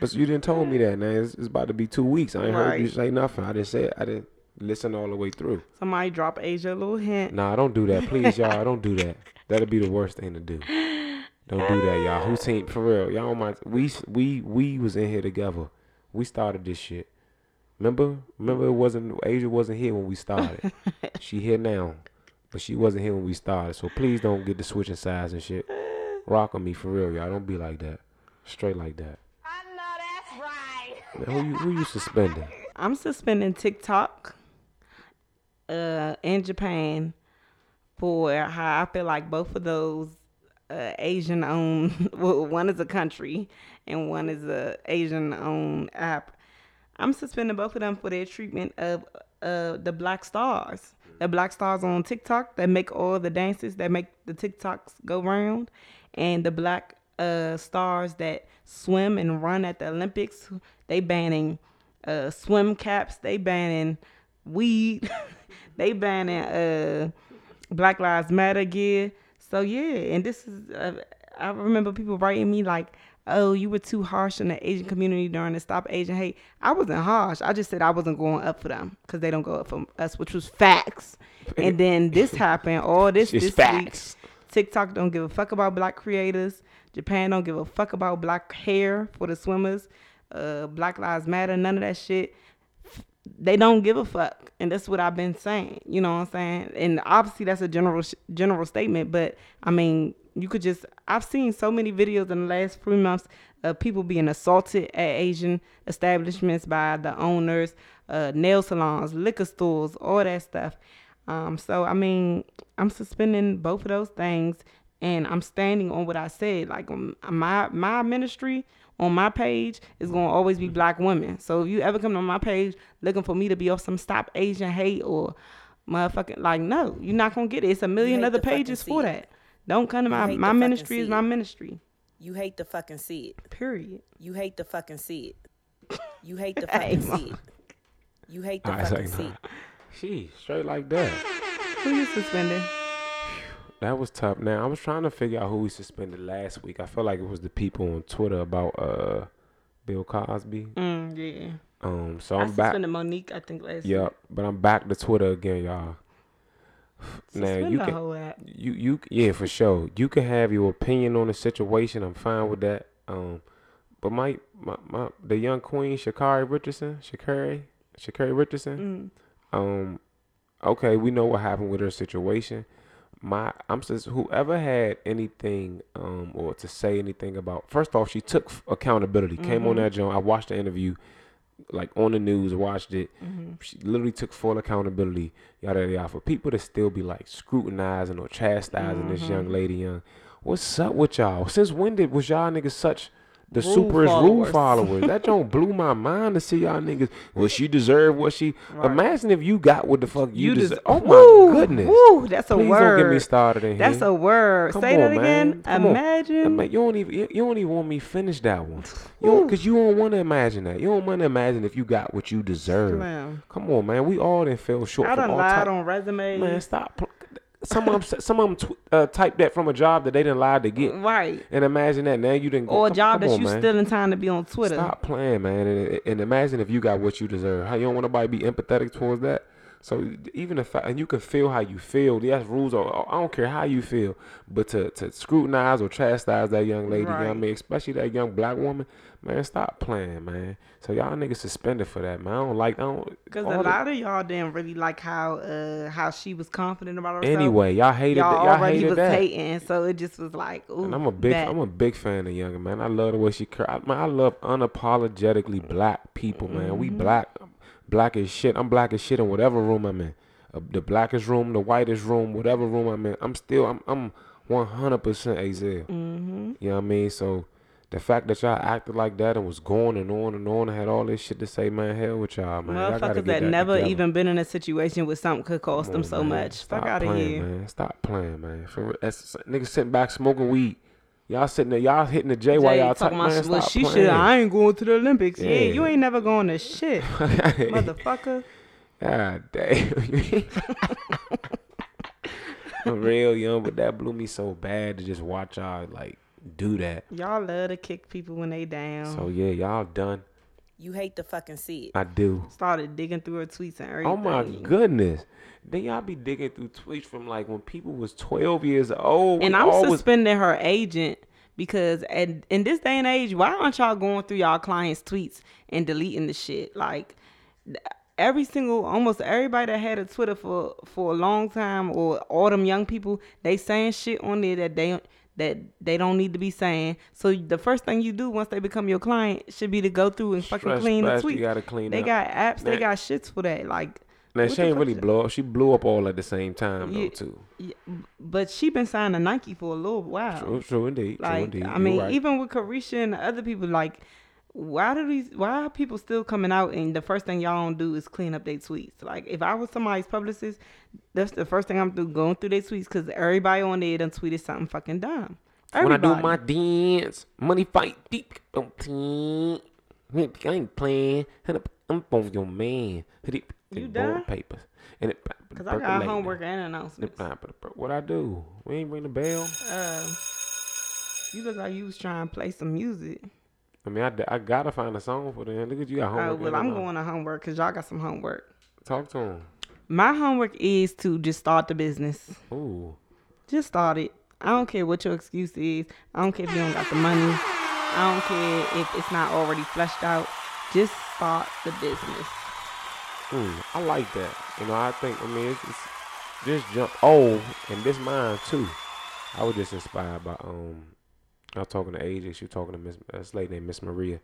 But you didn't told me that. Now it's, it's about to be two weeks. I ain't heard you say nothing. I didn't say it. I didn't listen all the way through. Somebody drop Asia a little hint. Nah, don't do that, please, y'all. I don't do that. That'll be the worst thing to do. Don't do that, y'all. Who seen for real? Y'all might we we we was in here together. We started this shit. Remember? Remember it wasn't Asia wasn't here when we started. she here now. But she wasn't here when we started. So please don't get the switching sides and shit. Rock on me for real, y'all. Don't be like that. Straight like that. I know that's right. Man, who you who you suspending? I'm suspending TikTok uh in Japan for how I feel like both of those uh, Asian owned well, one is a country and one is a Asian owned app. I'm suspending both of them for their treatment of uh the black stars. The black stars on TikTok that make all the dances that make the TikToks go round and the black uh stars that swim and run at the Olympics. They banning uh swim caps, they banning weed, they banning uh Black Lives Matter gear. So yeah, and this is uh, I remember people writing me like, "Oh, you were too harsh on the Asian community during the Stop Asian Hate." I wasn't harsh. I just said I wasn't going up for them because they don't go up for us, which was facts. And then this happened. All this It's this facts. week. TikTok don't give a fuck about black creators. Japan don't give a fuck about black hair for the swimmers. Uh, black Lives Matter, none of that shit they don't give a fuck and that's what i've been saying you know what i'm saying? And obviously that's a general general statement but i mean you could just i've seen so many videos in the last three months of people being assaulted at asian establishments by the owners uh, nail salons liquor stores all that stuff. Um, so i mean i'm suspending both of those things and i'm standing on what i said. Like um, my my ministry on my page is going to always be black women. So if you ever come to my page looking for me to be off some stop Asian hate or motherfucking like no, you're not going to get it. It's a million other pages for it. that. Don't come to my my ministry is see my ministry. You hate to fucking see it. Period. You hate to fucking see it. You hate to Hey, fucking see it. You hate to fucking see it. She straight like that. Who you suspending? That was tough. Now I was trying to figure out who we suspended last week. I felt like it was the people on Twitter about uh Bill Cosby. Mm, yeah. Um, so I I'm back. suspended Monique. I think last. Yep, but I'm back to Twitter again, y'all. Now you the can, whole app. you you yeah for sure. You can have your opinion on the situation. I'm fine with that. Um, but my my, my the young queen Sha'Carri Richardson, Sha'Carri Sha'Carri Richardson. Mm. Um, okay, we know what happened with her situation. My, I'm just whoever had anything um or to say anything about. First off, she took accountability. Came on mm-hmm. that joint. I watched the interview, like on the news. Watched it. Mm-hmm. She literally took full accountability. Yada yada. yada. For people to still be like scrutinizing or chastising this young mm-hmm. lady, young. What's up with y'all? Since when did was y'all niggas such the Rule superest rule followers. that don't blew my mind to see y'all niggas. Well, she deserved what she. Imagine if you got what the fuck you, You deserve. des- Oh my Woo, goodness. Woo, that's a Please word. don't get me started in That's here. a word. Come Say on, that man. again. Come on. Imagine. Ima- you don't even you, don't even want me finish that one. You don't, cause you don't want to imagine that. You don't want to imagine if you got what you deserve. Slim. Come on, man. We all done fell short. I done lied type- on resumes. Man, stop. Some of them, some of them tw- uh, typed that from a job that they didn't lie to get. Right. And imagine that now you didn't go. Or a come- job come that on, you man. still in time to be on Twitter. Stop playing, man, and, and imagine if you got what you deserve. How you don't want nobody to be empathetic towards that. So even if I, and you can feel how you feel. Yes, rules are. I don't care how you feel, but to, to scrutinize or chastise that young lady, you know what I mean, especially that young black woman, man, stop playing, man. So y'all niggas suspended for that, man. I don't like. I don't. Because a the- lot of y'all didn't really like how uh how she was confident about herself. Anyway, y'all hated. y'all that, y'all already hated was that. hating, so it just was like, ooh, And I'm a big, that. I'm a big fan of Younger man. I love the way she, I, man, I love unapologetically black people, man. We black, black as shit. I'm black as shit in whatever room I'm in, uh, the blackest room, the whitest room, whatever room I'm in. I'm still, I'm, I'm 100% Azel. Mm-hmm. You know what I mean? So the fact that y'all acted like that and was going and on and on and had all this shit to say, man, hell with y'all, man. Motherfuckers get that never together. even been in a situation where something could cost Come them so man. much. Stop Fuck out of here. man. Stop playing, man. For. That's niggas sitting back smoking weed. Y'all sitting there, y'all hitting the J while y'all talking Man, well, she playing. should. I ain't going to the Olympics. Yeah, Yeah. you ain't never going to shit, motherfucker. God damn. I'm real young, but that blew me so bad to just watch y'all like do that. Y'all love to kick people when they down. So yeah, y'all done. You hate to fucking see it. I do. Started digging through her tweets and everything. Oh my goodness. Then y'all be digging through tweets from like when people was 12 years old. And I'm always- suspending her agent because at, in this day and age, why aren't y'all going through y'all clients' tweets and deleting the shit? Like every single, almost everybody that had a Twitter for for a long time, or all them young people, they saying shit on there that they that they don't need to be saying. So the first thing you do once they become your client should be to go through and fucking Stress clean the fest, you gotta clean they up. got apps, they got shits for that. Like Now she ain't really blow up. She blew up all at the same time Yeah. though too. Yeah, but she been signed to Nike for a little while. True, true indeed. true Like indeed. I mean, right. even with Carisha and other people, like why do these why are people still coming out and the first thing y'all don't do is clean up their tweets? Like if I was somebody's publicist, that's the first thing I'm do going through their tweets because everybody on there done tweeted something fucking dumb. when I Everybody. do my dance, money fight deep. don't. I ain't playing. I'm on your man. You done? Papers. And it Cause I got homework and announcements. What I do? We ain't ring the bell. Uh, you look like you was trying to play some music. I mean, I, I gotta find a song for them. Look at you got Oh homework. well, I'm going to homework because y'all got some homework. Talk to him. My homework is to just start the business. Ooh. Just start it. I don't care what your excuse is. I don't care if you don't got the money. I don't care if it's not already fleshed out. Just start the business. Mm, I like that. You know, I think, I mean, it's, it's just jump. Oh, and this mine too. I was just inspired by, um, I was talking to AJ. She was talking to Miss, this lady named Miss Maria,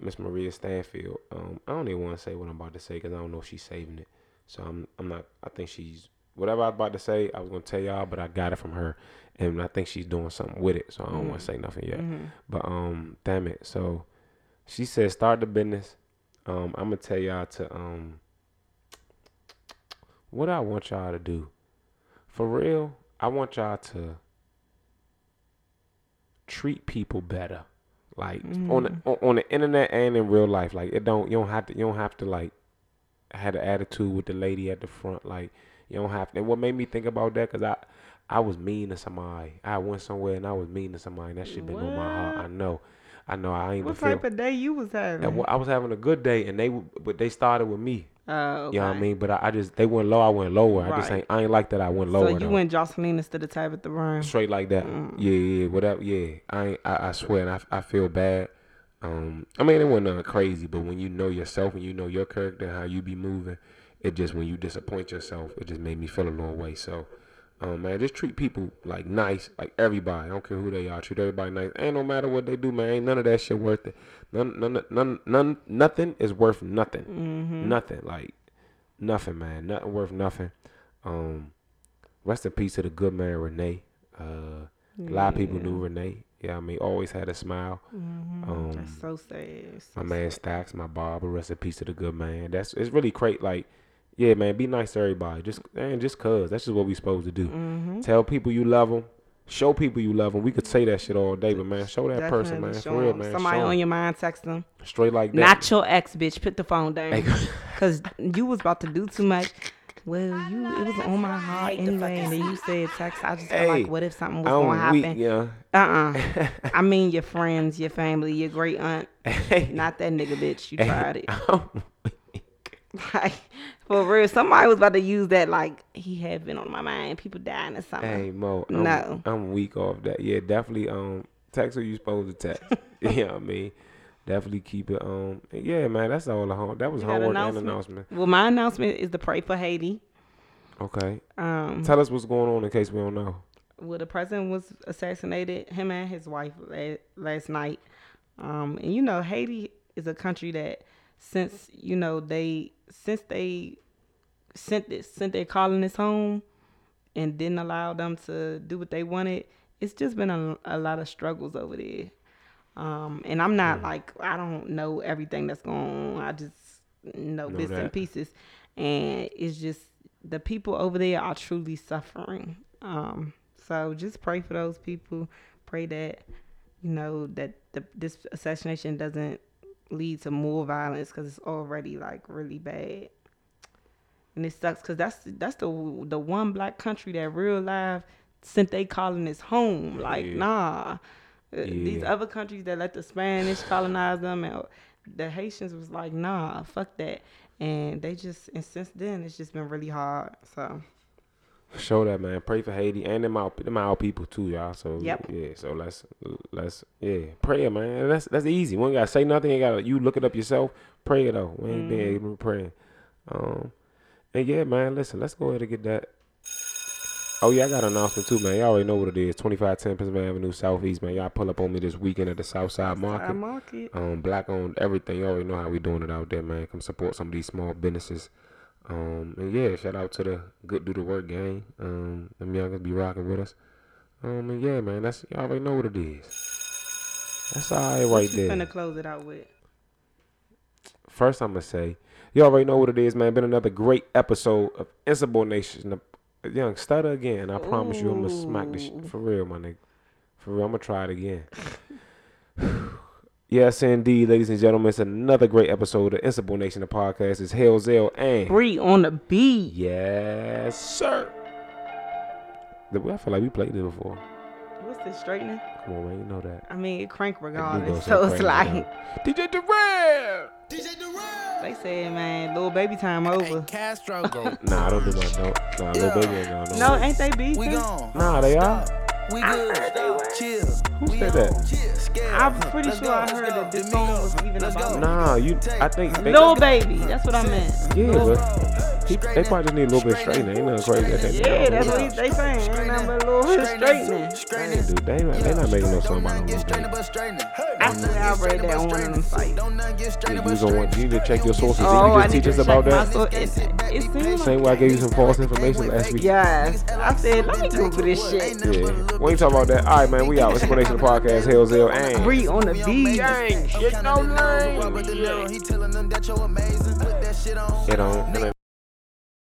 Miss Maria Stanfield. Um, I don't even want to say what I'm about to say because I don't know if she's saving it. So I'm, I'm not, I think she's, whatever I was about to say, I was going to tell y'all, but I got it from her. And I think she's doing something with it. So I don't want to say nothing yet. But, um, damn it. So she said, start the business. Um, I'm gonna tell y'all to um what I want y'all to do. For real, I want y'all to treat people better. Like mm-hmm. on the on, the internet and in real life. Like it don't you don't have to you don't have to like had an attitude with the lady at the front. Like you don't have to. And what made me think about that? Cause I I was mean to somebody. I went somewhere and I was mean to somebody. And that shit been on my heart. I know. I know. I ain't What even feel. type of day you was having? I was having a good day, and they but they started with me. Oh, You know what I mean? But I, I just they went low, I went lower. I just ain't I ain't like that. I went lower. So you though. went Joseline instead of Tabitha Brown. straight like that. Yeah, yeah, whatever. Yeah, I ain't, I, I swear, and I, I feel bad. Um, I mean, it wasn't nothing crazy, but when you know yourself and you know your character and how you be moving, it just when you disappoint yourself, it just made me feel a little way. So, um, man, just treat people like nice, like everybody. I don't care who they are. Treat everybody nice. Ain't no matter what they do, man. Ain't none of that shit worth it. None, none, none, none. Nothing is worth nothing. Nothing. Like nothing, man. Nothing worth nothing. Um, rest in peace to the good man Renee. Uh, a lot of people knew Renee. Yeah, I mean, always had a smile. Um, That's so sad. So my man Stacks, my barber, rest in peace to the good man. That's it's really great. Like, yeah, man, be nice to everybody. Just man, just cause that's just what we supposed to do. Mm-hmm. Tell people you love them. Show people you love them. We could say that shit all day, but man, show that person, man, show for real, 'em. man. Somebody show on 'em. your mind, text them. straight like that. Not your ex, bitch. Put the phone down. Cause you was about to do too much. Well, you it was on my heart hate the anyway, and then you said text. I just felt Hey, like, what if something was I'm gonna weak, happen? yeah. Uh uh I mean your friends, your family, your great aunt. Hey. Not that nigga bitch. You tried it. Like for real. Somebody was about to use that like he had been on my mind. People dying or something. Hey Mo, I'm, No. I'm weak off that. Yeah, definitely. Um, text who you supposed to text. you know what I mean? Definitely keep it. Um, yeah, man, that's all. The home. That was You homework announcement? and announcement. Well, my announcement is to pray for Haiti. Okay, Um, tell us what's going on in case we don't know. well, the president was assassinated, him and his wife la- last night. Um, and you know, Haiti is a country that since you know they since they sent this sent their colonists home and didn't allow them to do what they wanted, it's just been a, a lot of struggles over there. Um, and I'm not like I don't know everything that's going on. I just know Know bits and pieces, and it's just the people over there are truly suffering. Um, so just pray for those people. Pray that you know that the, this assassination doesn't lead to more violence because it's already like really bad. And it sucks because that's that's the the one black country that real life sent they calling its home. Like Yeah. nah, Uh, these other countries that let the Spanish colonize them and the Haitians was like nah, fuck that. And they just and since then it's just been really hard. So Show that man. Pray for Haiti and them out them our people too, y'all. So Yep. yeah. So let's let's yeah. Pray man. That's that's easy. We ain't gotta say nothing. You gotta you look it up yourself. Pray it though. We ain't been Mm-hmm. able to pray. Um and yeah, man, listen, let's go ahead and get that. Oh yeah, I got an announcement too, man. Y'all already know what it is. Twenty five ten Pennsylvania Avenue Southeast, man. Y'all pull up on me this weekend at the Southside Market. Side market. Um, black owned everything. Y'all already know how we doing it out there, man. Come support some of these small businesses. Um, and yeah, shout out to the Good Do the Work gang. Um, them youngers be rocking with us. Um, and yeah, man, that's y'all already know what it is. That's all right right you there. finna close it out with. First, I'm gonna say, you already know what it is, man. Been another great episode of Insubordination. The young stutter again. I promise you, I'm gonna smack this shit for real, my nigga. For real, I'm gonna try it again. yes, indeed, ladies and gentlemen, it's another great episode of Insubordination. The podcast It's Hell Zell and Bree on the beat. yes, sir. The way I feel like we played this before. What's this straightening? Come on, man, you know that. I mean, it crank That regardless. So ain't it's cranking like down. DJ Durel. they said, man, Lil Baby time over. Castro go. Nah, I don't do my no. Nah, Lil Baby ain't going No, ain't they beefing? We gone. Nah, they are. We good. Chill. Who said that? I'm pretty Let's sure go, I heard that this The song was even Let's about go. Nah, you. I think they. Little baby. That's what I meant. Yeah, Lil- but he, they probably just need a little bit of straightening. Ain't nothing crazy. At that Yeah, that's what he, they saying. Ain't nothing but a little bit of straightening. Hey, dude, they not, they not making no song about no Lil Baby. I swear I read that on one of them sites. Yeah, you gonna want you need to check your sources. Oh, you just need teach us about that? source. It, it seems like Same way I gave you some false information last week. Yes. I said, let me Google this shit. Yeah. We ain't talking about that. All right, man. We out. Explanation of the podcast. Hell, Zell, and. Bree on the beat. Gang, shit, no name. He telling them that you're amazing. Put that shit on. It on. It ain't